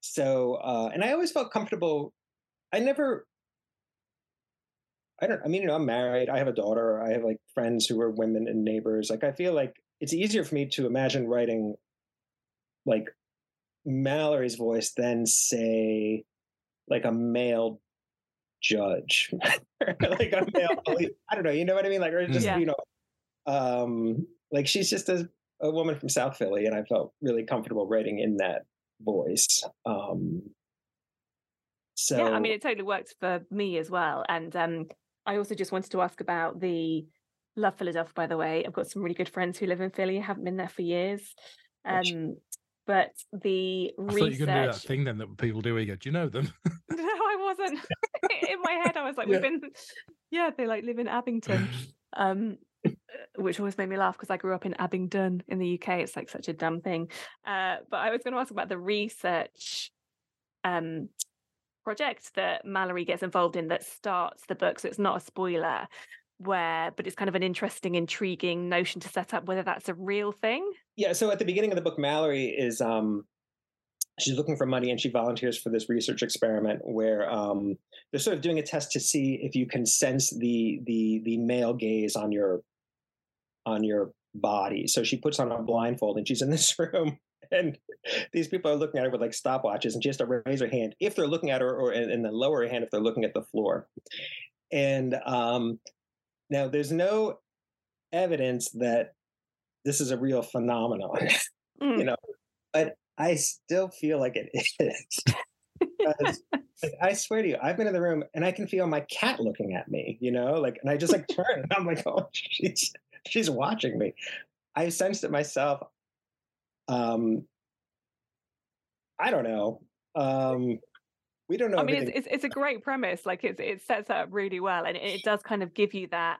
so uh and i always felt comfortable i never I don't, I mean, you know, I'm married. I have a daughter. I have like friends who are women and neighbors. Like, I feel like it's easier for me to imagine writing like Mallory's voice than say like a male judge, like a male police. I don't know. You know what I mean? Like, or just, yeah. you know, um, like she's just a, a woman from South Philly. And I felt really comfortable writing in that voice. Um, so yeah, I mean, it totally worked for me as well. And um, I also just wanted to ask about the love Philadelphia. By the way, I've got some really good friends who live in Philly. haven't been there for years. Um, but the I research... thought you were going to do that thing then that people do. Where you go, do you know them? no, I wasn't. my head, I was like, we've been, yeah, they like live in Abington. Um, which always made me laugh because I grew up in Abingdon in the UK. It's like such a dumb thing. Uh, but I was going to ask about the research um, project that Mallory gets involved in that starts the book. So it's not a spoiler, where, but it's kind of an interesting, intriguing notion to set up whether that's a real thing. Yeah. So at the beginning of the book, Mallory is um, she's looking for money and she volunteers for this research experiment where um, they're sort of doing a test to see if you can sense the the the male gaze on your on your body. So she puts on a blindfold and she's in this room and these people are looking at her with like stopwatches, and she has to raise her hand if they're looking at her, or in, the lower hand if they're looking at the floor. And um, now there's no evidence that this is a real phenomenon, mm. you know, but I still feel like it is. I swear to you, I've been in the room and I can feel my cat looking at me, you know, like, and I just like turn and I'm like, oh, she's she's watching me. I sensed it myself um, I don't know. Um, we don't know. I mean, it's, it's, it's a great premise. Like it it sets up really well, and it does kind of give you that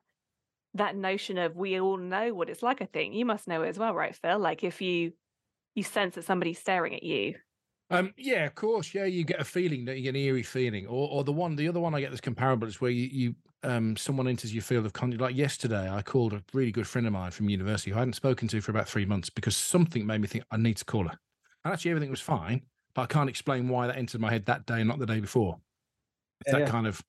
that notion of we all know what it's like. I think you must know it as well, right, Phil? Like if you you sense that somebody's staring at you. Um, yeah, of course. Yeah, you get a feeling that you get an eerie feeling, or or the one, the other one I get that's comparable is where you, you um, someone enters your field of content. Like yesterday, I called a really good friend of mine from university who I hadn't spoken to for about three months because something made me think I need to call her. And actually, everything was fine, but I can't explain why that entered my head that day, and not the day before. It's yeah, that yeah. kind of,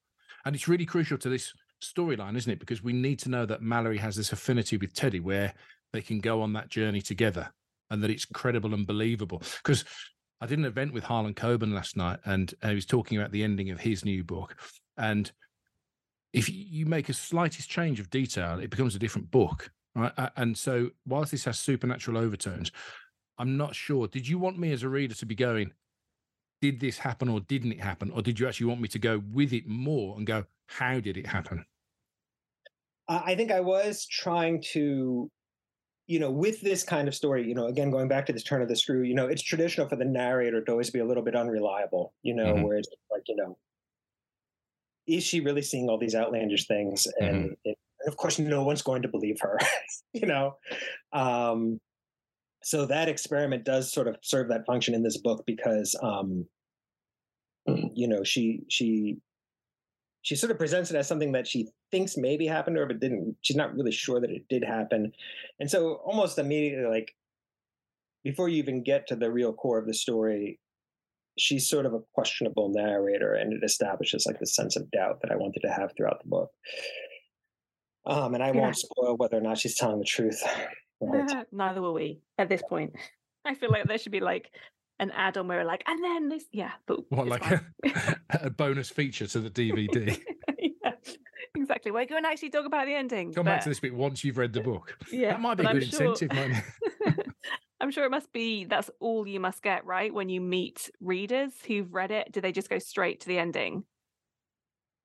and it's really crucial to this storyline, isn't it? Because we need to know that Mallory has this affinity with Teddy where they can go on that journey together and that it's credible and believable. Because I did an event with Harlan Coben last night and uh, he was talking about the ending of his new book. And if you make a slightest change of detail, it becomes a different book, right? And so, whilst this has supernatural overtones, I'm not sure. Did you want me as a reader to be going, did this happen or didn't it happen? Or did you actually want me to go with it more and go, how did it happen? I think I was trying to you know, with this kind of story, you know, again, going back to this turn of the screw, you know, it's traditional for the narrator to always be a little bit unreliable, you know, Mhm. where it's like, you know, is she really seeing all these outlandish things? And, it, and of course, no one's going to believe her, you know. Um, so that experiment does sort of serve that function in this book because, um, you know, she she she sort of presents it as something that she thinks maybe happened to her, but didn't. She's not really sure that it did happen, and so almost immediately, like before you even get to the real core of the story, she's sort of a questionable narrator, and it establishes like the sense of doubt that I wanted to have throughout the book. Um, and I Yeah. won't spoil whether or not she's telling the truth. Right. Neither will we at this point. I feel like there should be like an add-on where we're like, and then this, yeah, but What, like a, a bonus feature to the DVD? yeah, exactly. We're going to actually talk about the ending. Come back to this bit once you've read the book. Yeah, that might be a but I'm good sure- incentive, mightn't it? I'm sure it must be that's all you must get, right? When you meet readers who've read it, do they just go straight to the ending?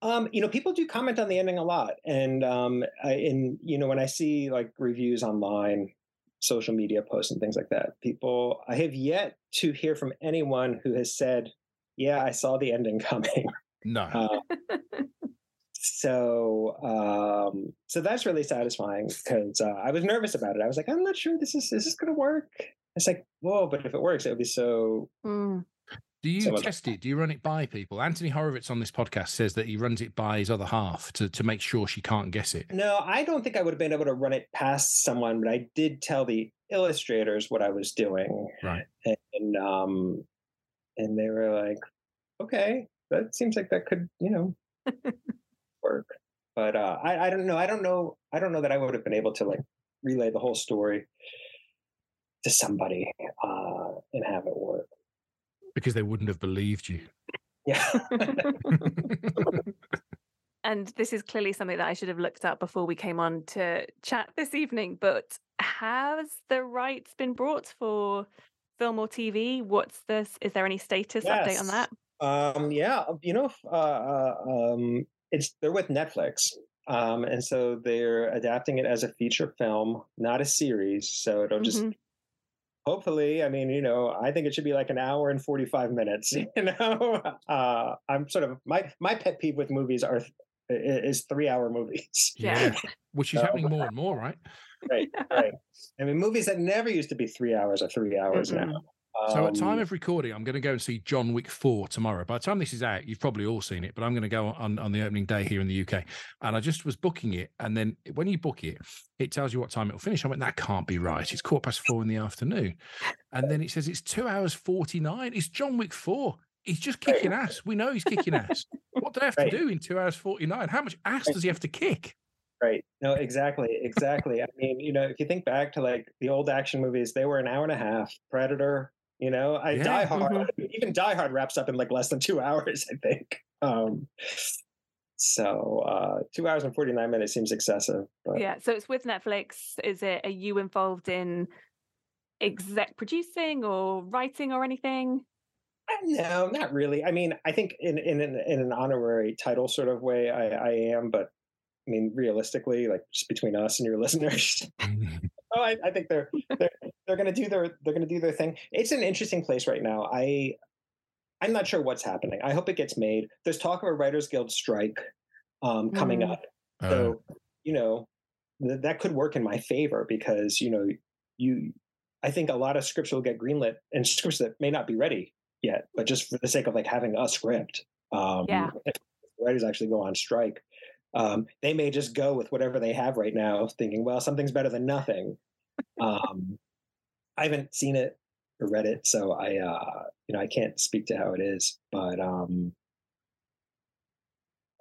Um, you know, people do comment on the ending a lot, and um, I, in you know, when I see like reviews online, social media posts, and things like that, people I have yet to hear from anyone who has said, "Yeah, I saw the ending coming." No. Uh, so, um, so that's really satisfying because uh, I was nervous about it. I was like, "I'm not sure this is is this going to work." It's like, whoa, but if it works, it would be so Mm. Do you so much- test it? Do you run it by people? Anthony Horowitz on this podcast says that he runs it by his other half to, to make sure she can't guess it. No, I don't think I would have been able to run it past someone, but I did tell the illustrators what I was doing. Right. And um and they were like, Okay, that seems like that could, you know, work. But uh I, I don't know. I don't know I don't know that I would have been able to like relay the whole story to somebody uh and have it work. Because they wouldn't have believed you. Yeah. and this is clearly something that I should have looked up before we came on to chat this evening. But has the rights been brought for film or TV? What's this? Is there any status update on that? Um, yeah, you know, uh, uh, um, it's they're with Netflix, um, and so they're adapting it as a feature film, not a series. So it'll just Mhm. hopefully, I mean, you know, I think it should be like an hour and forty five minutes. You know, uh, I'm sort of my my pet peeve with movies are is three hour movies. Yeah. Which is So- happening more and more, right? right, right. I mean, movies that never used to be three hours are three hours Mm-mm. now. So at time Um, of recording, I'm going to go and see John Wick 4 tomorrow. By the time this is out, you've probably all seen it, but I'm going to go on, on the opening day here in the UK. And I just was booking it. And then when you book it, it tells you what time it'll finish. I went, that can't be right. It's quarter past four in the afternoon. And then it says it's two hours 49. It's John Wick 4. He's just kicking ass. We know he's kicking ass. What do I have Right. to do in two hours 49? How much ass does he have to kick? Right. No, exactly. Exactly. I mean, you know, if you think back to like the old action movies, they were an hour and a half. Predator, you know, I Yeah. Die Hard, Mhm. even Die Hard wraps up in like less than two hours, I think. Um, so uh, two hours and 49 minutes seems excessive. But Yeah. So it's with Netflix. Is it, are you involved in exec producing or writing or anything? Uh, no, not really. I mean, I think in, in, in an honorary title sort of way, I, I am, but I mean, realistically, like just between us and your listeners, Oh, I, I think they're they're they're going to do their they're going to do their thing. It's an interesting place right now. I I'm not sure what's happening. I hope it gets made. There's talk of a writers guild strike um, coming Mm. up, Uh, so you know th- that could work in my favor because you know you I think a lot of scripts will get greenlit and scripts that may not be ready yet, but just for the sake of like having a script, um, Yeah. if writers actually go on strike. Um, they may just go with whatever they have right now, thinking, well, something's better than nothing. Um, I haven't seen it or read it, so I, uh, you know, I can't speak to how it is. But um,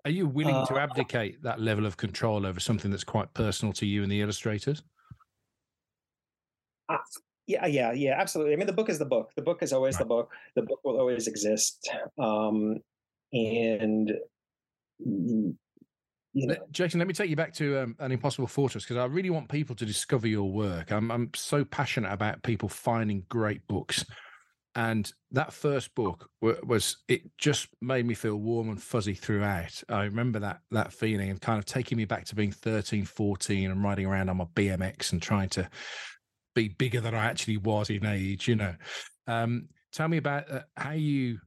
Are you willing to Uh, abdicate that level of control over something that's quite personal to you and the illustrators? yeah, yeah, yeah, absolutely. I mean, the book is the book. The book is always the book. The book will always exist. Um, and mm, you know, Jason, let me take you back to um, an impossible fortress because I really want people to discover your work. I'm I'm so passionate about people finding great books. And that first book was it just made me feel warm and fuzzy throughout. I remember that that feeling and kind of taking me back to being 13 14 and riding around on my bmx and trying to be bigger than i actually was in age you know. Um, tell me about uh, how you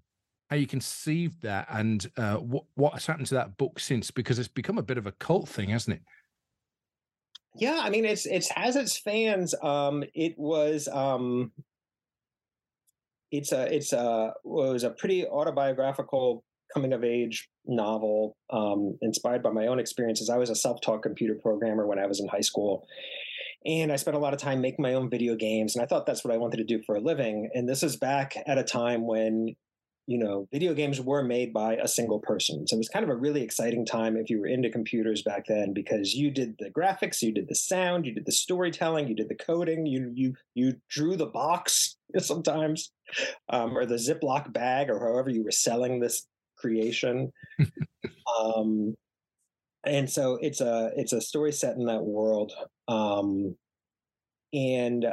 how you conceived that and uh, what what's happened to that book since because it's become a bit of a cult thing hasn't it yeah i mean it's it's has its fans um it was um it's a it's a well, was a pretty autobiographical coming of age novel um, inspired by my own experiences. I was a self taught computer programmer when I was in high school. And I spent a lot of time making my own video games. And I thought that's what I wanted to do for a living. And this is back at a time when you know, video games were made by a single person. So it was kind of a really exciting time if you were into computers back then because you did the graphics, you did the sound, you did the storytelling, you did the coding, you you you drew the box sometimes, um, or the Ziploc bag, or however you were selling this creation. um, and so it's a it's a story set in that world. Um, and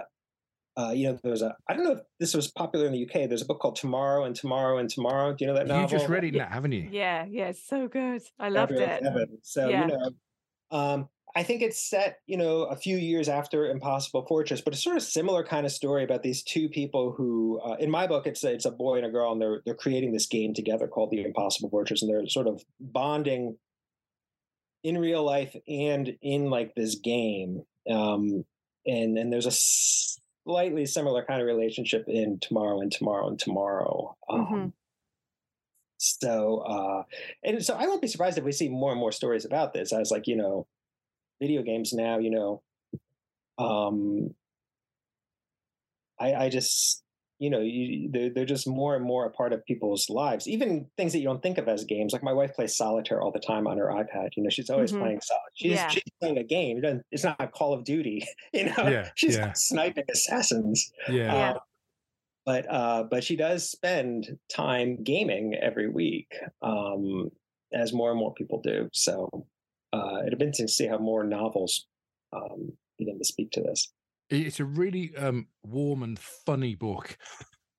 uh, you know, there's a, I don't know if this was popular in the UK. There's a book called Tomorrow and Tomorrow and Tomorrow. Do you know that novel? You just read it, yeah. haven't you? Yeah, yeah, it's so good. I loved it. So, yeah. you know, um, I think it's set, you know, a few years after Impossible Fortress, but it's sort of similar kind of story about these two people who, uh, in my book, it's a, it's a boy and a girl, and they're they're creating this game together called the Impossible Fortress, and they're sort of bonding in real life and in like this game. Um, and and there's a slightly similar kind of relationship in tomorrow and tomorrow and tomorrow. Um, mm-hmm. So, uh, and so I won't be surprised if we see more and more stories about this as like, you know, video games now, you know, um, I, I just, you know, you, they're, they're just more and more a part of people's lives. Even things that you don't think of as games. Like my wife plays solitaire all the time on her iPad. You know, she's always mm-hmm. playing solitaire. She's, yeah. she's playing a game. It's not a Call of Duty. You know, yeah, she's yeah. sniping assassins. Yeah. Um, but uh, but she does spend time gaming every week, um, as more and more people do. So uh, it'd be interesting to see how more novels um, begin to speak to this. It's a really um, warm and funny book,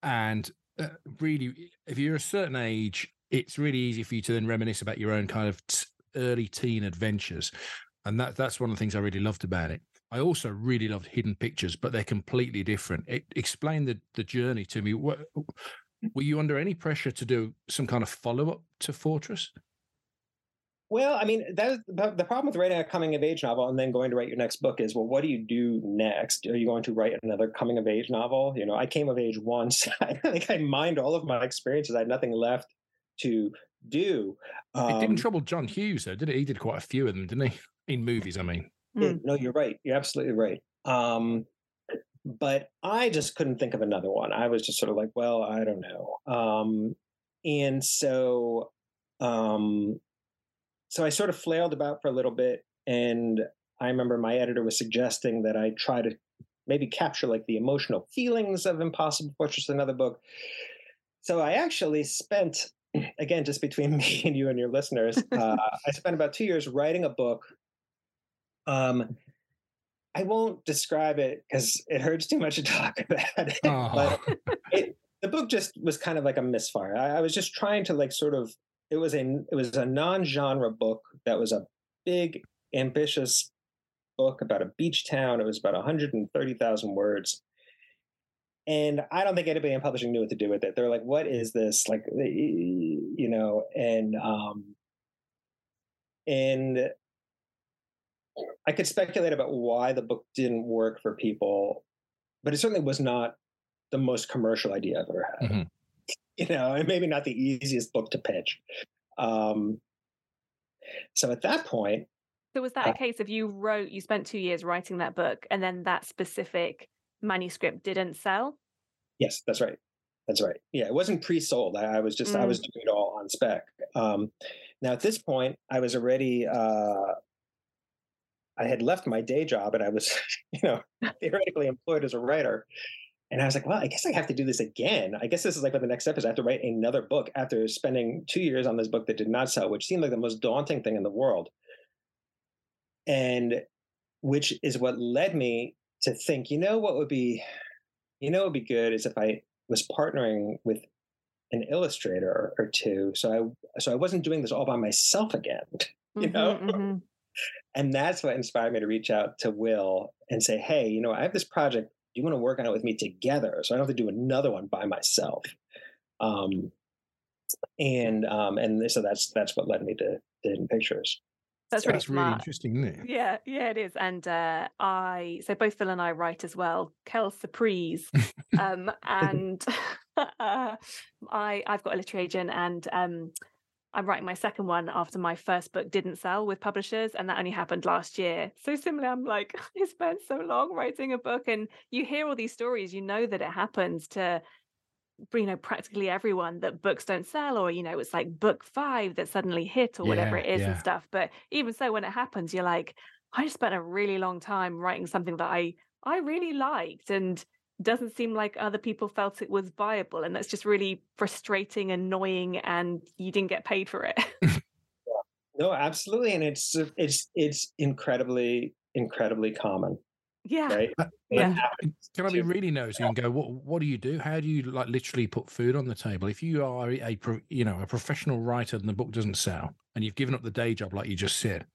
and uh, really, if you're a certain age, it's really easy for you to then reminisce about your own kind of t- early teen adventures, and that that's one of the things I really loved about it. I also really loved Hidden Pictures, but they're completely different. It explained the the journey to me. What, were you under any pressure to do some kind of follow up to Fortress? Well, I mean, that is the problem with writing a coming of age novel and then going to write your next book is, well, what do you do next? Are you going to write another coming of age novel? You know, I came of age once. I think I mined all of my experiences. I had nothing left to do. Um, it didn't um trouble John Hughes, though, did it? He did quite a few of them, didn't he? In movies, I mean. Yeah, no, you're right. You're absolutely right. Um, but I just couldn't think of another one. I was just sort of like, well, I don't know. Um, and so um, so I sort of flailed about for a little bit, and I remember my editor was suggesting that I try to maybe capture like the emotional feelings of Impossible Fortress, another book. So I actually spent, again, just between me and you and your listeners, uh, I spent about two years writing a book. Um, I won't describe it because it hurts too much to talk about it. Oh. But it, the book just was kind of like a misfire. I, I was just trying to like sort of it was a it was a non-genre book that was a big ambitious book about a beach town. It was about 130,000 words. And i don't think anybody in publishing knew what to do with it. They're like what is this? Like you know and um and i could speculate about why the book didn't work for people but it certainly was not the most commercial idea i've ever had. Mm-hmm you know, and maybe not the easiest book to pitch. Um, so at that point, so was that a case of you wrote, you spent two years writing that book, and then that specific manuscript didn't sell? Yes, that's right. That's right. Yeah, it wasn't pre-sold. I, I was just mm. I was mm. doing it all on spec. Um, now at this point, I was already uh, I had left my day job and I was, you know, theoretically employed as a writer. And I was like, well, I guess I have to do this again. I guess this is like what the next step is. I have to write another book after spending two years on this book that did not sell, which seemed like the most daunting thing in the world. And which is what led me to think, you know, what would be, you know, would be good is if I was partnering with an illustrator or two. So I so I wasn't doing this all by myself again, you Mhm, know. mhm. And that's what inspired me to reach out to Will and say, "Hey, you know, I have this project. Do you want to work on it with me together, so I don't have to do another one by myself?" Um, and um, and so that's that's what led me to, to Hidden Pictures. That's So really That's really interesting, isn't it? Yeah, yeah, it is. And uh, I, so both Phil and I write as well. Kel Surprise, um, and uh, I, I've got a literary agent, and um, I'm writing my second one after my first book didn't sell with publishers, and that only happened last year. So similarly, I'm like, I spent so long writing a book, and you hear all these stories, you know that it happens to you know practically everyone that books don't sell or you know it's like book five that suddenly hit or whatever Yeah, it is and stuff but even so when it happens you're like i just spent a really long time writing something that i i really liked and doesn't seem like other people felt it was viable and that's just really frustrating annoying and you didn't get paid for it No, absolutely, and it's it's it's incredibly incredibly common, yeah right? Uh, Yeah. Can I be really nosy and go? What What do you do? How do you like literally put food on the table? If you are a pro, you know a professional writer and the book doesn't sell, and you've given up the day job like you just said,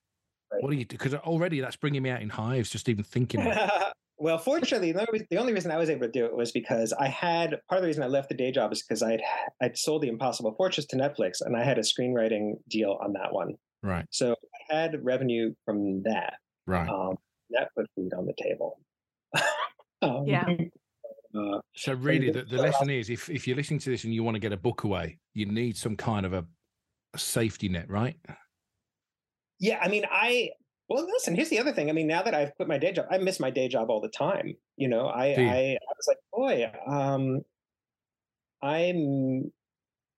Right. what do you do? Because already that's bringing me out in hives just even thinking. About it. well, fortunately, the only, reason I was able to do it was because I had part of the reason I left the day job is because I'd I'd sold the Impossible Fortress to Netflix, and I had a screenwriting deal on that one, Right, so I had revenue from that. right. Um, that put food on the table. um, Yeah. Uh, So really, the, the lesson is if if you're listening to this and you want to get a book away, you need some kind of a, a safety net, right? yeah, I mean, I well, listen. Here's the other thing. I mean, now that I've quit my day job, I miss my day job all the time. You know, I I, I was like, boy, um, I'm.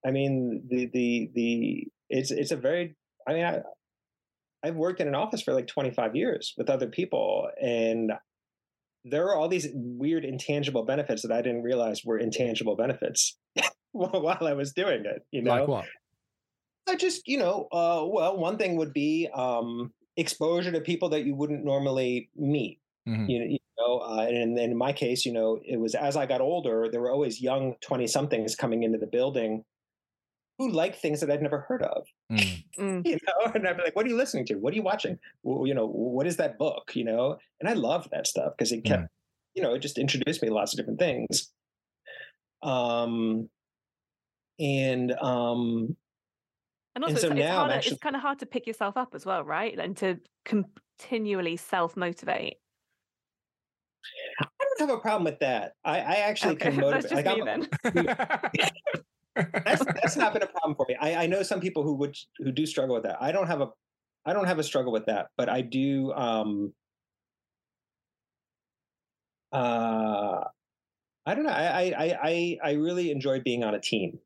I mean, the the the it's it's a very. I mean, I I've worked in an office for like 25 years with other people, and there are all these weird intangible benefits that I didn't realize were intangible benefits while I was doing it. You know, Like what? I just, you know, uh, well, one thing would be um, exposure to people that you wouldn't normally meet. Mhm. You, you know, uh, and, and in my case, you know, it was as I got older, there were always young twenty somethings coming into the building who liked things that I'd never heard of. Mm. Mm. You know, and I'd be like, "What are you listening to? What are you watching? Well, you know, what is that book? You know?" And I loved that stuff because it kept, you know, it just introduced me to lots of different things. Um, and um, And also, so it's, it's, now harder, actually- it's kind of hard to pick yourself up as well, right? And to continually self motivate. I don't have a problem with that. I, I actually Okay, can that's motivate. just Like, me then. that's that's not been a problem for me. I, I know some people who would who do struggle with that. I don't have a I don't have a struggle with that, but I do. Um, uh, I don't know. I I I I really enjoy being on a team,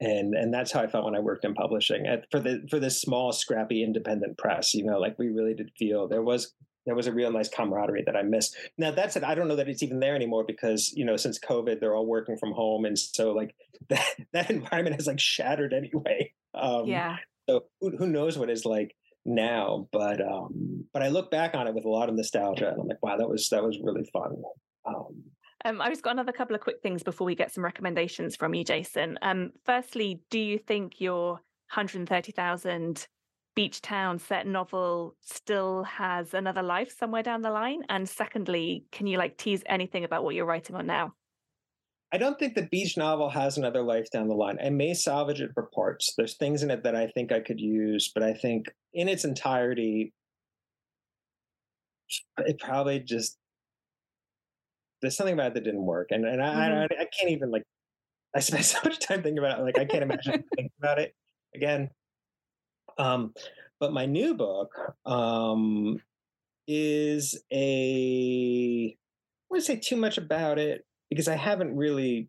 and and that's how I felt when I worked in publishing at, for the for this small, scrappy, independent press. You know, like we really did feel there was there was a real nice camaraderie that I missed. Now that said, I don't know that it's even there anymore because you know since COVID, they're all working from home, and so like that that environment has like shattered anyway. Um, yeah. So who, who knows what it's like now? But um, but I look back on it with a lot of nostalgia, and I'm like, wow, that was that was really fun. Um, Um, I've just got another couple of quick things before we get some recommendations from you, Jason. Um, firstly, do you think your 130,000 beach town set novel still has another life somewhere down the line? And secondly, can you like tease anything about what you're writing on now? I don't think the beach novel has another life down the line. I may salvage it for parts. There's things in it that I think I could use, but I think in its entirety, it probably just there's something about it that didn't work, and and I I, I can't even like I spent so much time thinking about it. Like I can't imagine thinking about it again. Um, but my new book um, is a I wouldn't say too much about it because I haven't really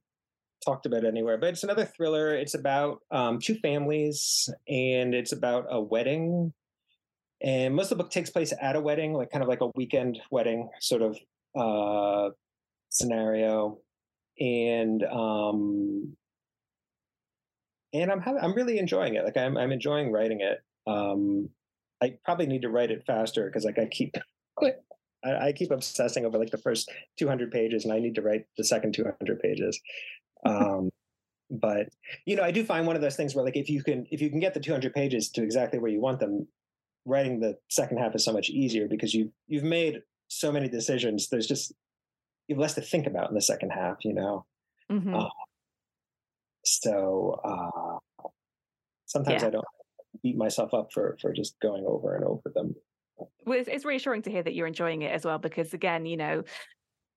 talked about it anywhere. But it's another thriller. It's about um, two families, and it's about a wedding. And most of the book takes place at a wedding, like kind of like a weekend wedding sort of uh, scenario. And um, and I'm having, I'm really enjoying it. Like I'm I'm enjoying writing it. Um, I probably need to write it faster because like I keep. I, I, keep obsessing over like the first 200 pages, and I need to write the second 200 pages. Um, but you know, I do find one of those things where like if you can if you can get the 200 pages to exactly where you want them, writing the second half is so much easier because you you've made so many decisions. There's just you have less to think about in the second half. You know. Mm-hmm. Uh, so uh, sometimes yeah. I don't beat myself up for for just going over and over them. Well, it's, it's reassuring to hear that you're enjoying it as well, because again, you know,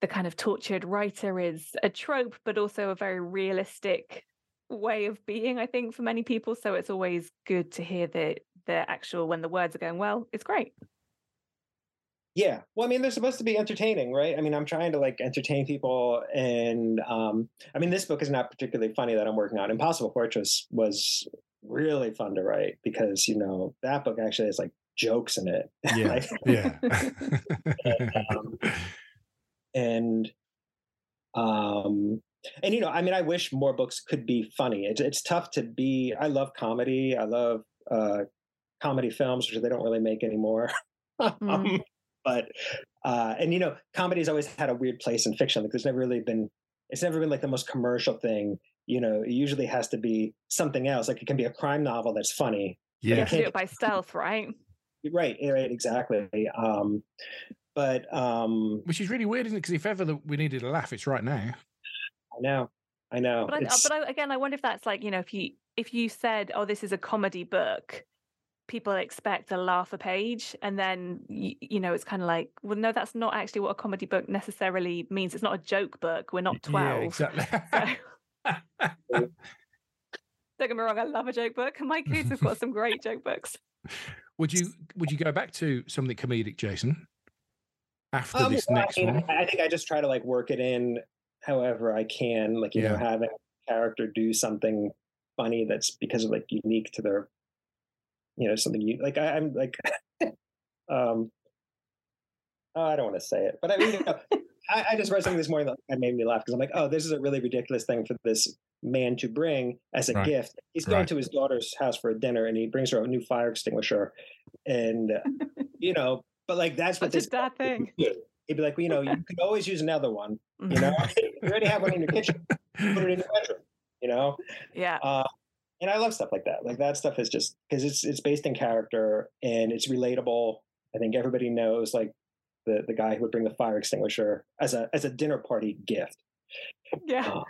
the kind of tortured writer is a trope, but also a very realistic way of being, I think, for many people. So it's always good to hear that the actual when the words are going well, it's great. Yeah. Well, I mean, they're supposed to be entertaining, right? I mean, I'm trying to like entertain people. And um, I mean, this book is not particularly funny that I'm working on. Impossible Fortress was really fun to write because, you know, that book actually has like jokes in it. Yeah. like, yeah. and, um, and, um, and you know, I mean, I wish more books could be funny. It's it's tough to be. I love comedy. I love uh, comedy films, which they don't really make anymore. Mm. um, but uh, and you know, comedy's always had a weird place in fiction. Like there's never really been it's never been like the most commercial thing. You know, it usually has to be something else. Like it can be a crime novel that's funny. Yeah, you have to do it by stealth, right? Right, right, exactly. Um, but um, which is really weird, isn't it? Because if ever the, we needed a laugh, it's right now. I know, I know. But, I, but I, again, I wonder if that's like you know, if you if you said, "Oh, this is a comedy book," people expect a laugh a page and then you, you know it's kind of like well no that's not actually what a comedy book necessarily means. It's not a joke book. We're not 12 yeah, exactly. So... don't get me wrong i love a joke book. And my kids have got some great joke books. Would you would you go back to something comedic jason after um, this next I mean, one? I think i just try to like work it in however i can like you yeah. know having a character do something funny that's because of like unique to their you know something you like I, am like um oh, I don't want to say it, but I mean, you know, I, I, just read something this morning that made me laugh because I'm like, oh, this is a really ridiculous thing for this man to bring as a right. gift. He's going right. to his daughter's house for a dinner and he brings her a new fire extinguisher, and you know, but like that's what Such this that thing. He'd be like, well, you know, you could always use another one. You know, you already have one in your kitchen. Put it in your bedroom. You know. Yeah. Uh, and I love stuff like that. Like that stuff is just because it's it's based in character and it's relatable. I think everybody knows like the the guy who would bring the fire extinguisher as a as a dinner party gift. Yeah. Uh,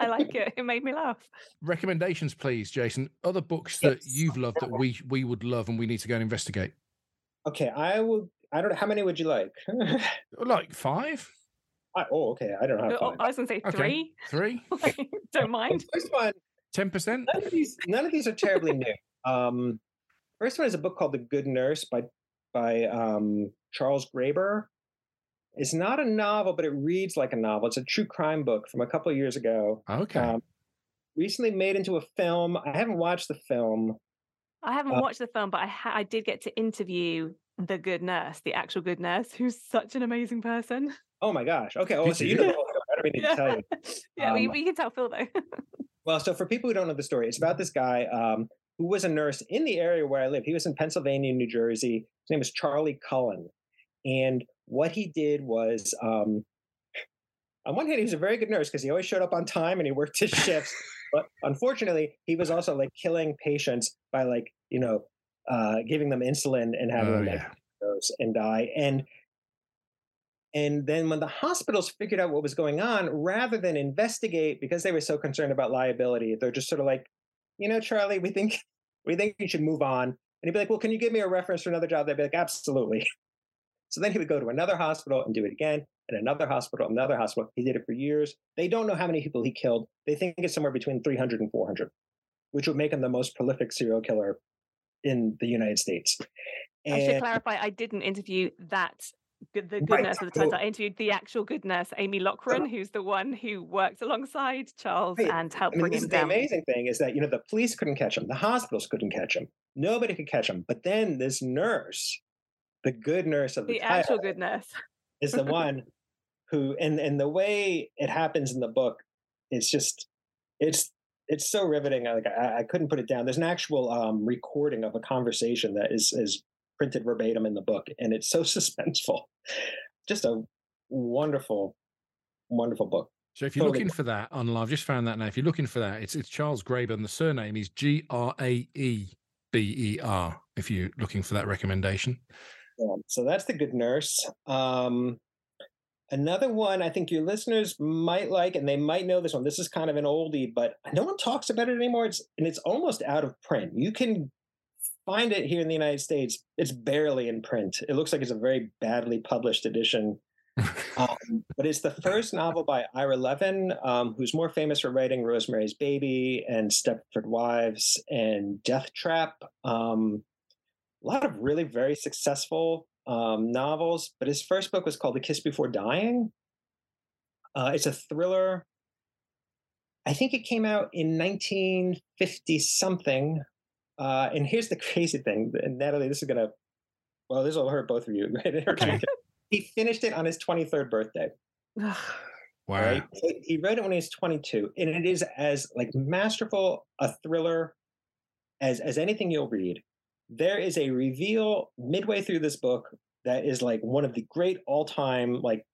I like it. It made me laugh. Recommendations, please, Jason. Other books that yes. you've loved that we we would love and we need to go and investigate. Okay, I will. I don't know how many would you like. like five. I, oh, okay. I don't know. Oh, I was going to say three. Okay. Three. don't mind. The first one Ten percent. None of these, none of these are terribly new. Um, first one is a book called The Good Nurse by by um, Charles Graeber. It's not a novel, but it reads like a novel. It's a true crime book from a couple of years ago. Okay. Um, recently made into a film. I haven't watched the film. I haven't uh, watched the film, but I ha- I did get to interview the good nurse, the actual good nurse, who's such an amazing person. Oh my gosh. Okay. Oh, so you know the whole story. I don't need yeah. to tell you. yeah, um, we, we can tell Phil though. Well, so for people who don't know the story, it's about this guy um, who was a nurse in the area where I live. He was in Pennsylvania, New Jersey. His name was Charlie Cullen. And what he did was, um, on one hand, he was a very good nurse because he always showed up on time and he worked his shifts. but unfortunately, he was also like killing patients by like, you know, uh, giving them insulin and having oh, them yeah. and die. And and then when the hospitals figured out what was going on, rather than investigate because they were so concerned about liability, they're just sort of like, you know, Charlie, we think we think you should move on. And he'd be like, well, can you give me a reference for another job? They'd be like, absolutely. So then he would go to another hospital and do it again, and another hospital, another hospital. He did it for years. They don't know how many people he killed. They think it's somewhere between 300 and 400, which would make him the most prolific serial killer in the United States. And I should clarify, I didn't interview that good, the good right. nurse of the times. I interviewed the actual good nurse, Amy Loughren, who's the one who worked alongside Charles right. and helped I mean, bring him down. The amazing thing is that you know the police couldn't catch him, the hospitals couldn't catch him, nobody could catch him. But then this nurse, the good nurse of the, the actual good nurse, is the one who, and and the way it happens in the book, it's just it's it's so riveting. Like I, I couldn't put it down. There's an actual um, recording of a conversation that is is printed verbatim in the book, and it's so suspenseful. Just a wonderful, wonderful book. So if you're totally. looking for that online, I've just found that now. If you're looking for that, it's it's Charles Graeber, and the surname is G R A E B E R. If you're looking for that recommendation. Yeah, so that's the Good Nurse. Um, another one I think your listeners might like, and they might know this one. This is kind of an oldie, but no one talks about it anymore. It's and it's almost out of print. You can find it here in the United States. It's barely in print. It looks like it's a very badly published edition um, but it's the first novel by Ira Levin, um, who's more famous for writing Rosemary's Baby and Stepford Wives and Death Trap. Um, a lot of really very successful um, novels, but his first book was called The Kiss Before Dying. Uh, it's a thriller. I think it came out in 1950 something. Uh, and here's the crazy thing, and Natalie, this is gonna, well, this will hurt both of you. Right? he finished it on his 23rd birthday. wow. Right? He wrote it when he was 22, and it is as like masterful a thriller as as anything you'll read. There is a reveal midway through this book that is like one of the great all-time like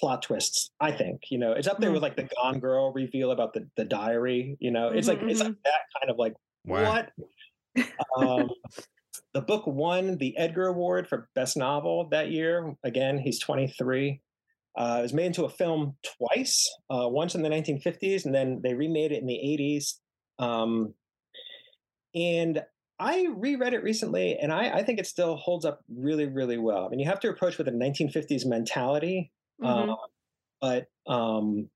plot twists. I think you know it's up there mm. with like the Gone Girl reveal about the the diary. You know, it's mm-hmm, like it's like mm-hmm. that kind of like wow. what. Um, the book won the Edgar Award for Best Novel that year. Again, he's 23. Uh, it was made into a film twice, uh, once in the 1950s, and then they remade it in the 80s. Um, and I reread it recently, and I, I, think it still holds up really, really well. I mean, you have to approach with a 1950s mentality, mm-hmm. uh, but um,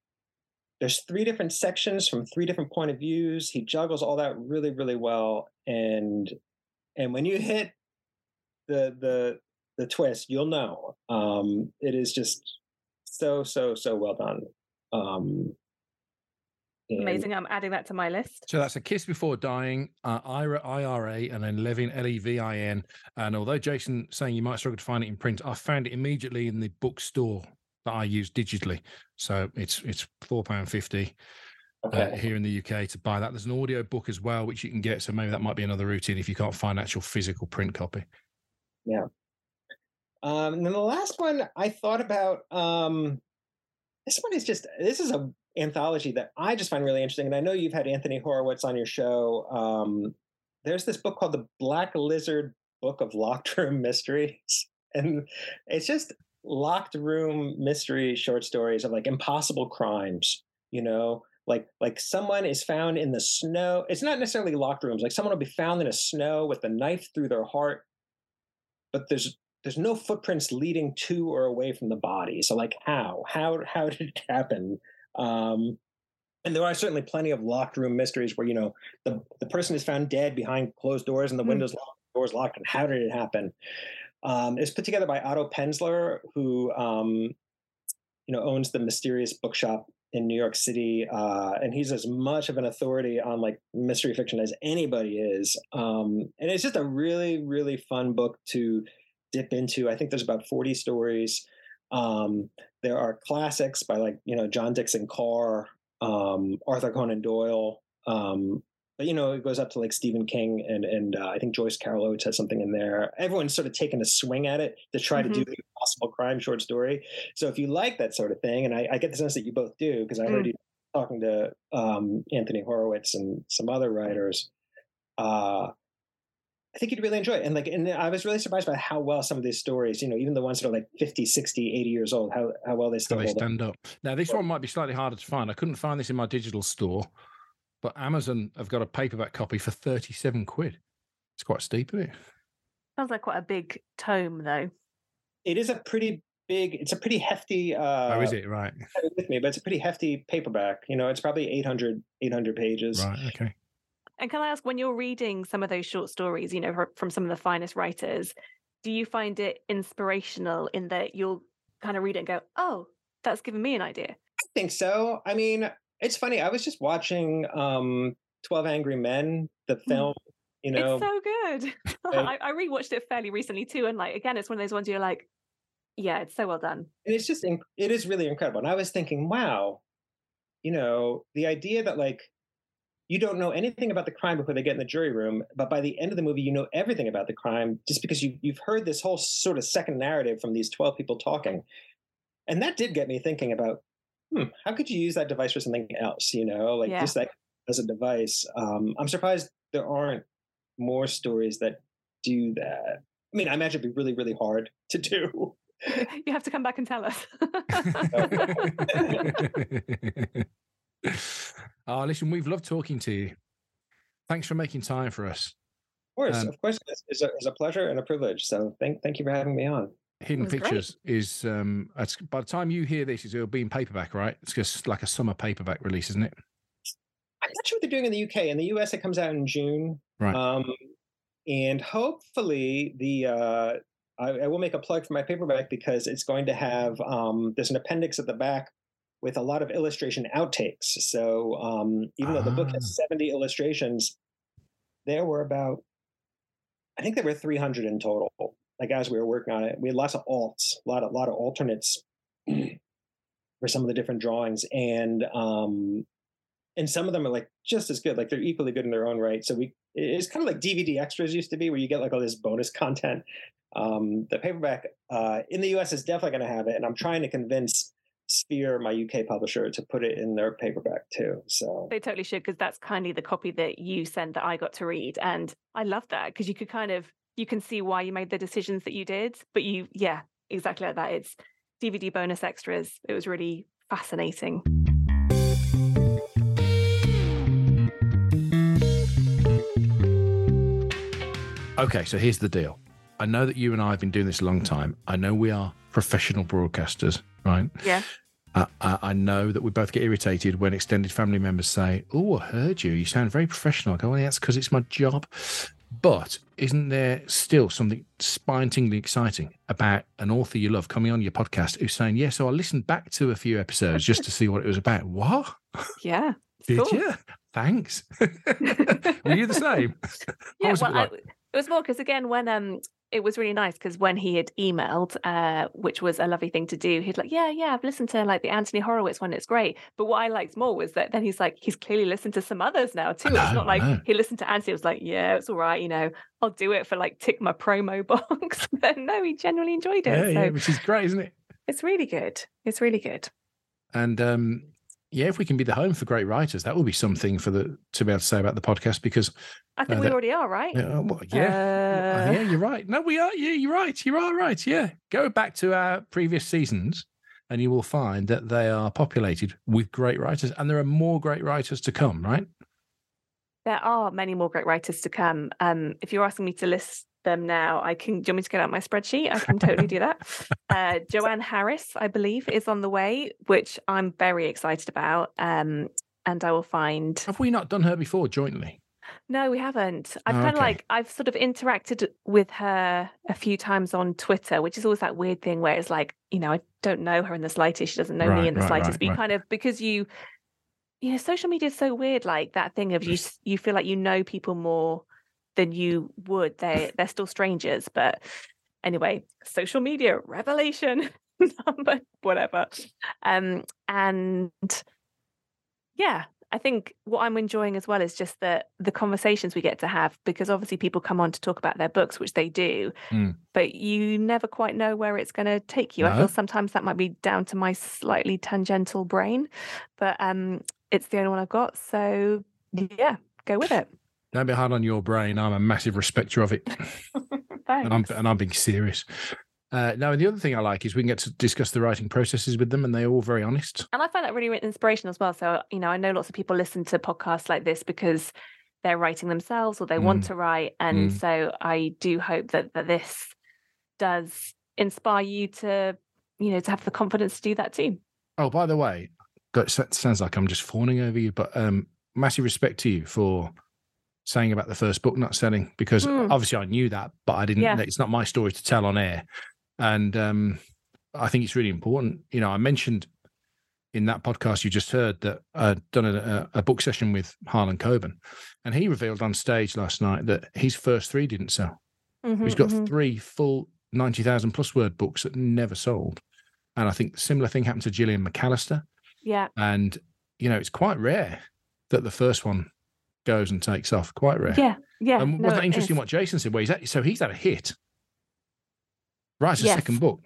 there's three different sections from three different point of views. He juggles all that really, really well, and and when you hit the the the twist, you'll know. Um, it is just so so so well done. Um, Amazing. I'm adding that to my list. So that's a kiss before dying, uh, Ira IRA, and then Levin L E V I N. And although Jason saying you might struggle to find it in print, I found it immediately in the bookstore that I use digitally. So it's it's four pound fifty. Uh, okay. uh, here in the UK to buy that. There's an audio book as well, which you can get. So maybe that might be another routine if you can't find actual physical print copy. Yeah. Um, and then the last one I thought about. Um, this one is just this is a anthology that I just find really interesting, and I know you've had Anthony Horowitz on your show. Um, there's this book called the Black Lizard Book of Locked Room Mysteries, and it's just locked room mystery short stories of like impossible crimes. You know, like like someone is found in the snow it's not necessarily locked rooms like someone will be found in a snow with a knife through their heart but there's there's no footprints leading to or away from the body so like how how how did it happen um and there are certainly plenty of locked room mysteries where you know the the person is found dead behind closed doors and the mm. windows locked doors locked and how did it happen um, it's put together by otto penzler who um, you know owns the mysterious bookshop in New York City, uh, and he's as much of an authority on like mystery fiction as anybody is. Um, and it's just a really, really fun book to dip into. I think there's about 40 stories. Um, there are classics by like you know John Dickson Carr, um, Arthur Conan Doyle, um, you know, it goes up to like Stephen King and and uh, I think Joyce Carol Oates has something in there. Everyone's sort of taken a swing at it to try mm-hmm. to do the possible crime short story. So if you like that sort of thing, and I, I get the sense that you both do because I mm. heard you talking to um, Anthony Horowitz and some other writers. Uh, I think you'd really enjoy it. And like, and I was really surprised by how well some of these stories, you know, even the ones that are like 50, 60, 80 years old, how, how well they still how they stand up. up. Now, this one might be slightly harder to find. I couldn't find this in my digital store but Amazon have got a paperback copy for 37 quid. It's quite steep, isn't it? Sounds like quite a big tome, though. It is a pretty big, it's a pretty hefty. Uh, oh, is it? Right. With me, but it's a pretty hefty paperback. You know, it's probably 800, 800 pages. Right. Okay. And can I ask, when you're reading some of those short stories, you know, from some of the finest writers, do you find it inspirational in that you'll kind of read it and go, oh, that's given me an idea? I think so. I mean, it's funny. I was just watching um, Twelve Angry Men, the mm. film. You know, it's so good. I, I rewatched it fairly recently too, and like again, it's one of those ones you're like, yeah, it's so well done. And it's just it is really incredible. And I was thinking, wow, you know, the idea that like you don't know anything about the crime before they get in the jury room, but by the end of the movie, you know everything about the crime just because you, you've heard this whole sort of second narrative from these 12 people talking. And that did get me thinking about, hmm, how could you use that device for something else? You know, like Yeah. just that as a device. Um, I'm surprised there aren't more stories that do that. I mean, I imagine it'd be really, really hard to do. you have to come back and tell us. oh, listen, we've loved talking to you. Thanks for making time for us. Of course, Um, of course, it's, it's, a, it's a pleasure and a privilege. So thank, thank you for having me on. Hidden was great. Pictures is um it's, by the time you hear this, it'll be in paperback, right? It's just like a summer paperback release, isn't it? I'm not sure what they're doing in the UK. In the US, it comes out in June. Right. Um, and hopefully, the uh, I, I will make a plug for my paperback because it's going to have um, there's an appendix at the back with a lot of illustration outtakes. So um, even though the book Ah. has 70 illustrations, there were about I think there were 300 in total. Like as we were working on it, we had lots of alts, a lot of lot of alternates for some of the different drawings, and um, and some of them are like just as good like they're equally good in their own right. So we it's kind of like dvd extras used to be where you get like all this bonus content. Um the paperback uh in the us is definitely going to have it and i'm trying to convince sphere my uk publisher to put it in their paperback too so. They totally should because that's kindly the copy that you sent that I got to read, and I love that because you could kind of you can see why you made the decisions that you did, but you yeah exactly like that. It's DVD bonus extras. It was really fascinating. Okay, so here's the deal. I know that you and I have been doing this a long time. I know we are professional broadcasters, right? Yeah. Uh, I, I know that we both get irritated when extended family members say, "Oh, I heard you. You sound very professional." I go, "Well, that's because it's my job." But isn't there still something spine-tingling exciting about an author you love coming on your podcast who's saying, "Yeah, so I listened back to a few episodes just to see what it was about." What Yeah. did Cool. you? Thanks. Were you the same? yeah well I, it was more because again when um it was really nice because when he had emailed uh which was a lovely thing to do he'd like yeah yeah i've listened to like the anthony horowitz one it's great. But what i liked more was that then he's like he's clearly listened to some others now too. It's not like he listened to anthony it was like yeah it's all right you know i'll do it for like tick my promo box. But no he genuinely enjoyed it Yeah, so yeah, which is great, isn't it? it's really good it's really good. And um, yeah, if we can be the home for great writers, that will be something for the to be able to say about the podcast because i think Uh, we that- already are right yeah, well, yeah, Uh, yeah, you're right. No, we are. Yeah, you're right. You are right. Yeah, go back to our previous seasons, and you will find that they are populated with great writers, and there are more great writers to come. Right? There are many more great writers to come. Um, if you're asking me to list them now, I can. Do you want me to get out my spreadsheet? I can totally do that. Uh, Joanne Harris, I believe, is on the way, which I'm very excited about. Um, and I will find. Have we not done her before jointly? No, we haven't. I've Oh, kind of okay. like I've sort of interacted with her a few times on Twitter, which is always that weird thing where it's like, you know, I don't know her in the slightest. She doesn't know Right, me in the right, slightest. right, but you kind of because you, you know, social media is so weird. Like that thing of you, you feel like you know people more than you would. They they're still strangers, but anyway, social media revelation number whatever. Um, and yeah, I think what I'm enjoying as well is just the the conversations we get to have because obviously people come on to talk about their books, which they do, Mm. but you never quite know where it's going to take you. I feel sometimes that might be down to my slightly tangential brain, but um, it's the only one I've got. So yeah, go with it. Don't be hard on your brain. I'm a massive respecter of it, and I'm and I'm being serious. Uh, now, the other thing I like is we can get to discuss the writing processes with them, and they're all very honest. And I find that really inspirational as well. So, you know, I know lots of people listen to podcasts like this because they're writing themselves or they want Mm. to write. And Mm. so I do hope that, that this does inspire you to, you know, to have the confidence to do that too. Oh, by the way, that sounds like I'm just fawning over you, but um, massive respect to you for saying about the first book not selling because Mm. obviously I knew that, but I didn't. Yeah. It's not my story to tell on air, and um, I think it's really important. You know, I mentioned in that podcast you just heard that I'd done a, a book session with Harlan Coben, and he revealed on stage last night that his first three didn't sell. He's Mhm, got mhm. three full 90,000 plus word books that never sold. And I think similar thing happened to Gillian McAllister. Yeah. And, you know, it's quite rare that the first one goes and takes off. Quite rare. Yeah, yeah. And no, was that interesting is. what Jason said? Where he's at, so he's had a hit. Writes a Yes. second book.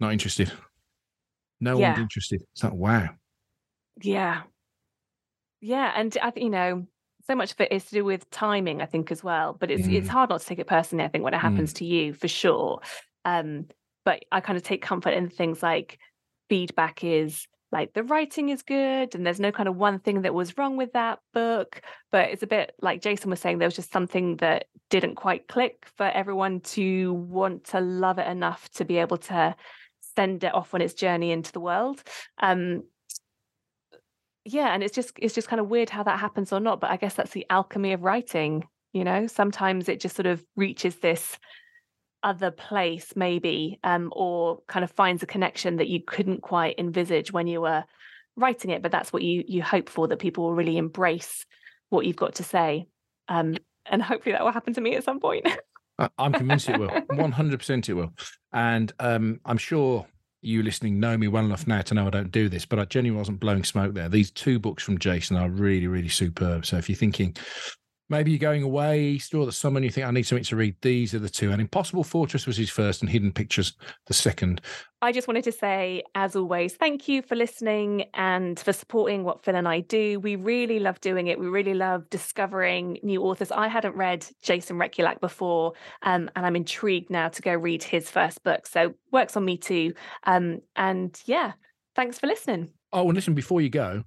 Not interested. No Yeah. one's interested. It's like wow. Yeah. Yeah. And I think, you know, so much of it is to do with timing, I think, as well. But it's it's Mm. hard not to take it personally, I think, when it happens to you for sure. Um, but I kind of take comfort in things like feedback is like the writing is good and there's no kind of one thing that was wrong with that book. But it's a bit like Jason was saying, there was just something that didn't quite click for everyone to want to love it enough to be able to send it off on its journey into the world. Um, yeah and it's just it's just kind of weird how that happens or not but i guess that's the alchemy of writing you know sometimes it just sort of reaches this other place maybe um or kind of finds a connection that you couldn't quite envisage when you were writing it but that's what you you hope for that people will really embrace what you've got to say um and hopefully that will happen to me at some point I'm convinced it will. 100% it will. And um, I'm sure you listening know me well enough now to know I don't do this, but I genuinely wasn't blowing smoke there. These two books from Jason are really, really superb. So if you're thinking maybe you're going away Easter or the summer and you think I need something to read, these are the two. And Impossible Fortress was his first and Hidden Pictures the second. I just wanted to say, as always, thank you for listening and for supporting what Phil and I do. We really love doing it. We really love discovering new authors. I hadn't read Jason Rekulak before, um, and I'm intrigued now to go read his first book. So works on me too. Um, and yeah, thanks for listening. Oh, and listen, before you go,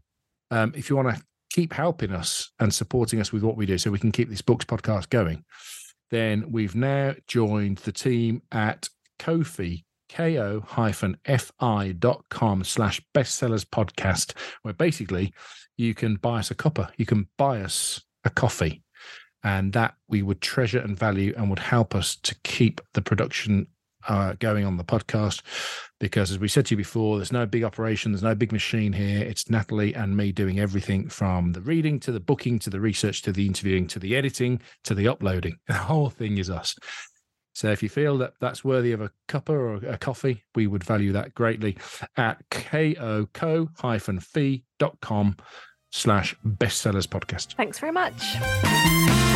um, if you want to keep helping us and supporting us with what we do so we can keep this books podcast going, then we've now joined the team at Ko-fi, ko-fi.com slash bestsellers podcast, where basically you can buy us a cuppa, you can buy us a coffee. And that we would treasure and value and would help us to keep the production uh, going on the podcast because as we said to you before there's no big operation there's no big machine here. It's natalie and me doing everything from the reading to the booking to the research to the interviewing to the editing to the uploading. The whole thing is us. So if you feel that that's worthy of a cuppa or a coffee we would value that greatly at ko-fi.com slash bestsellers podcast. Thanks very much.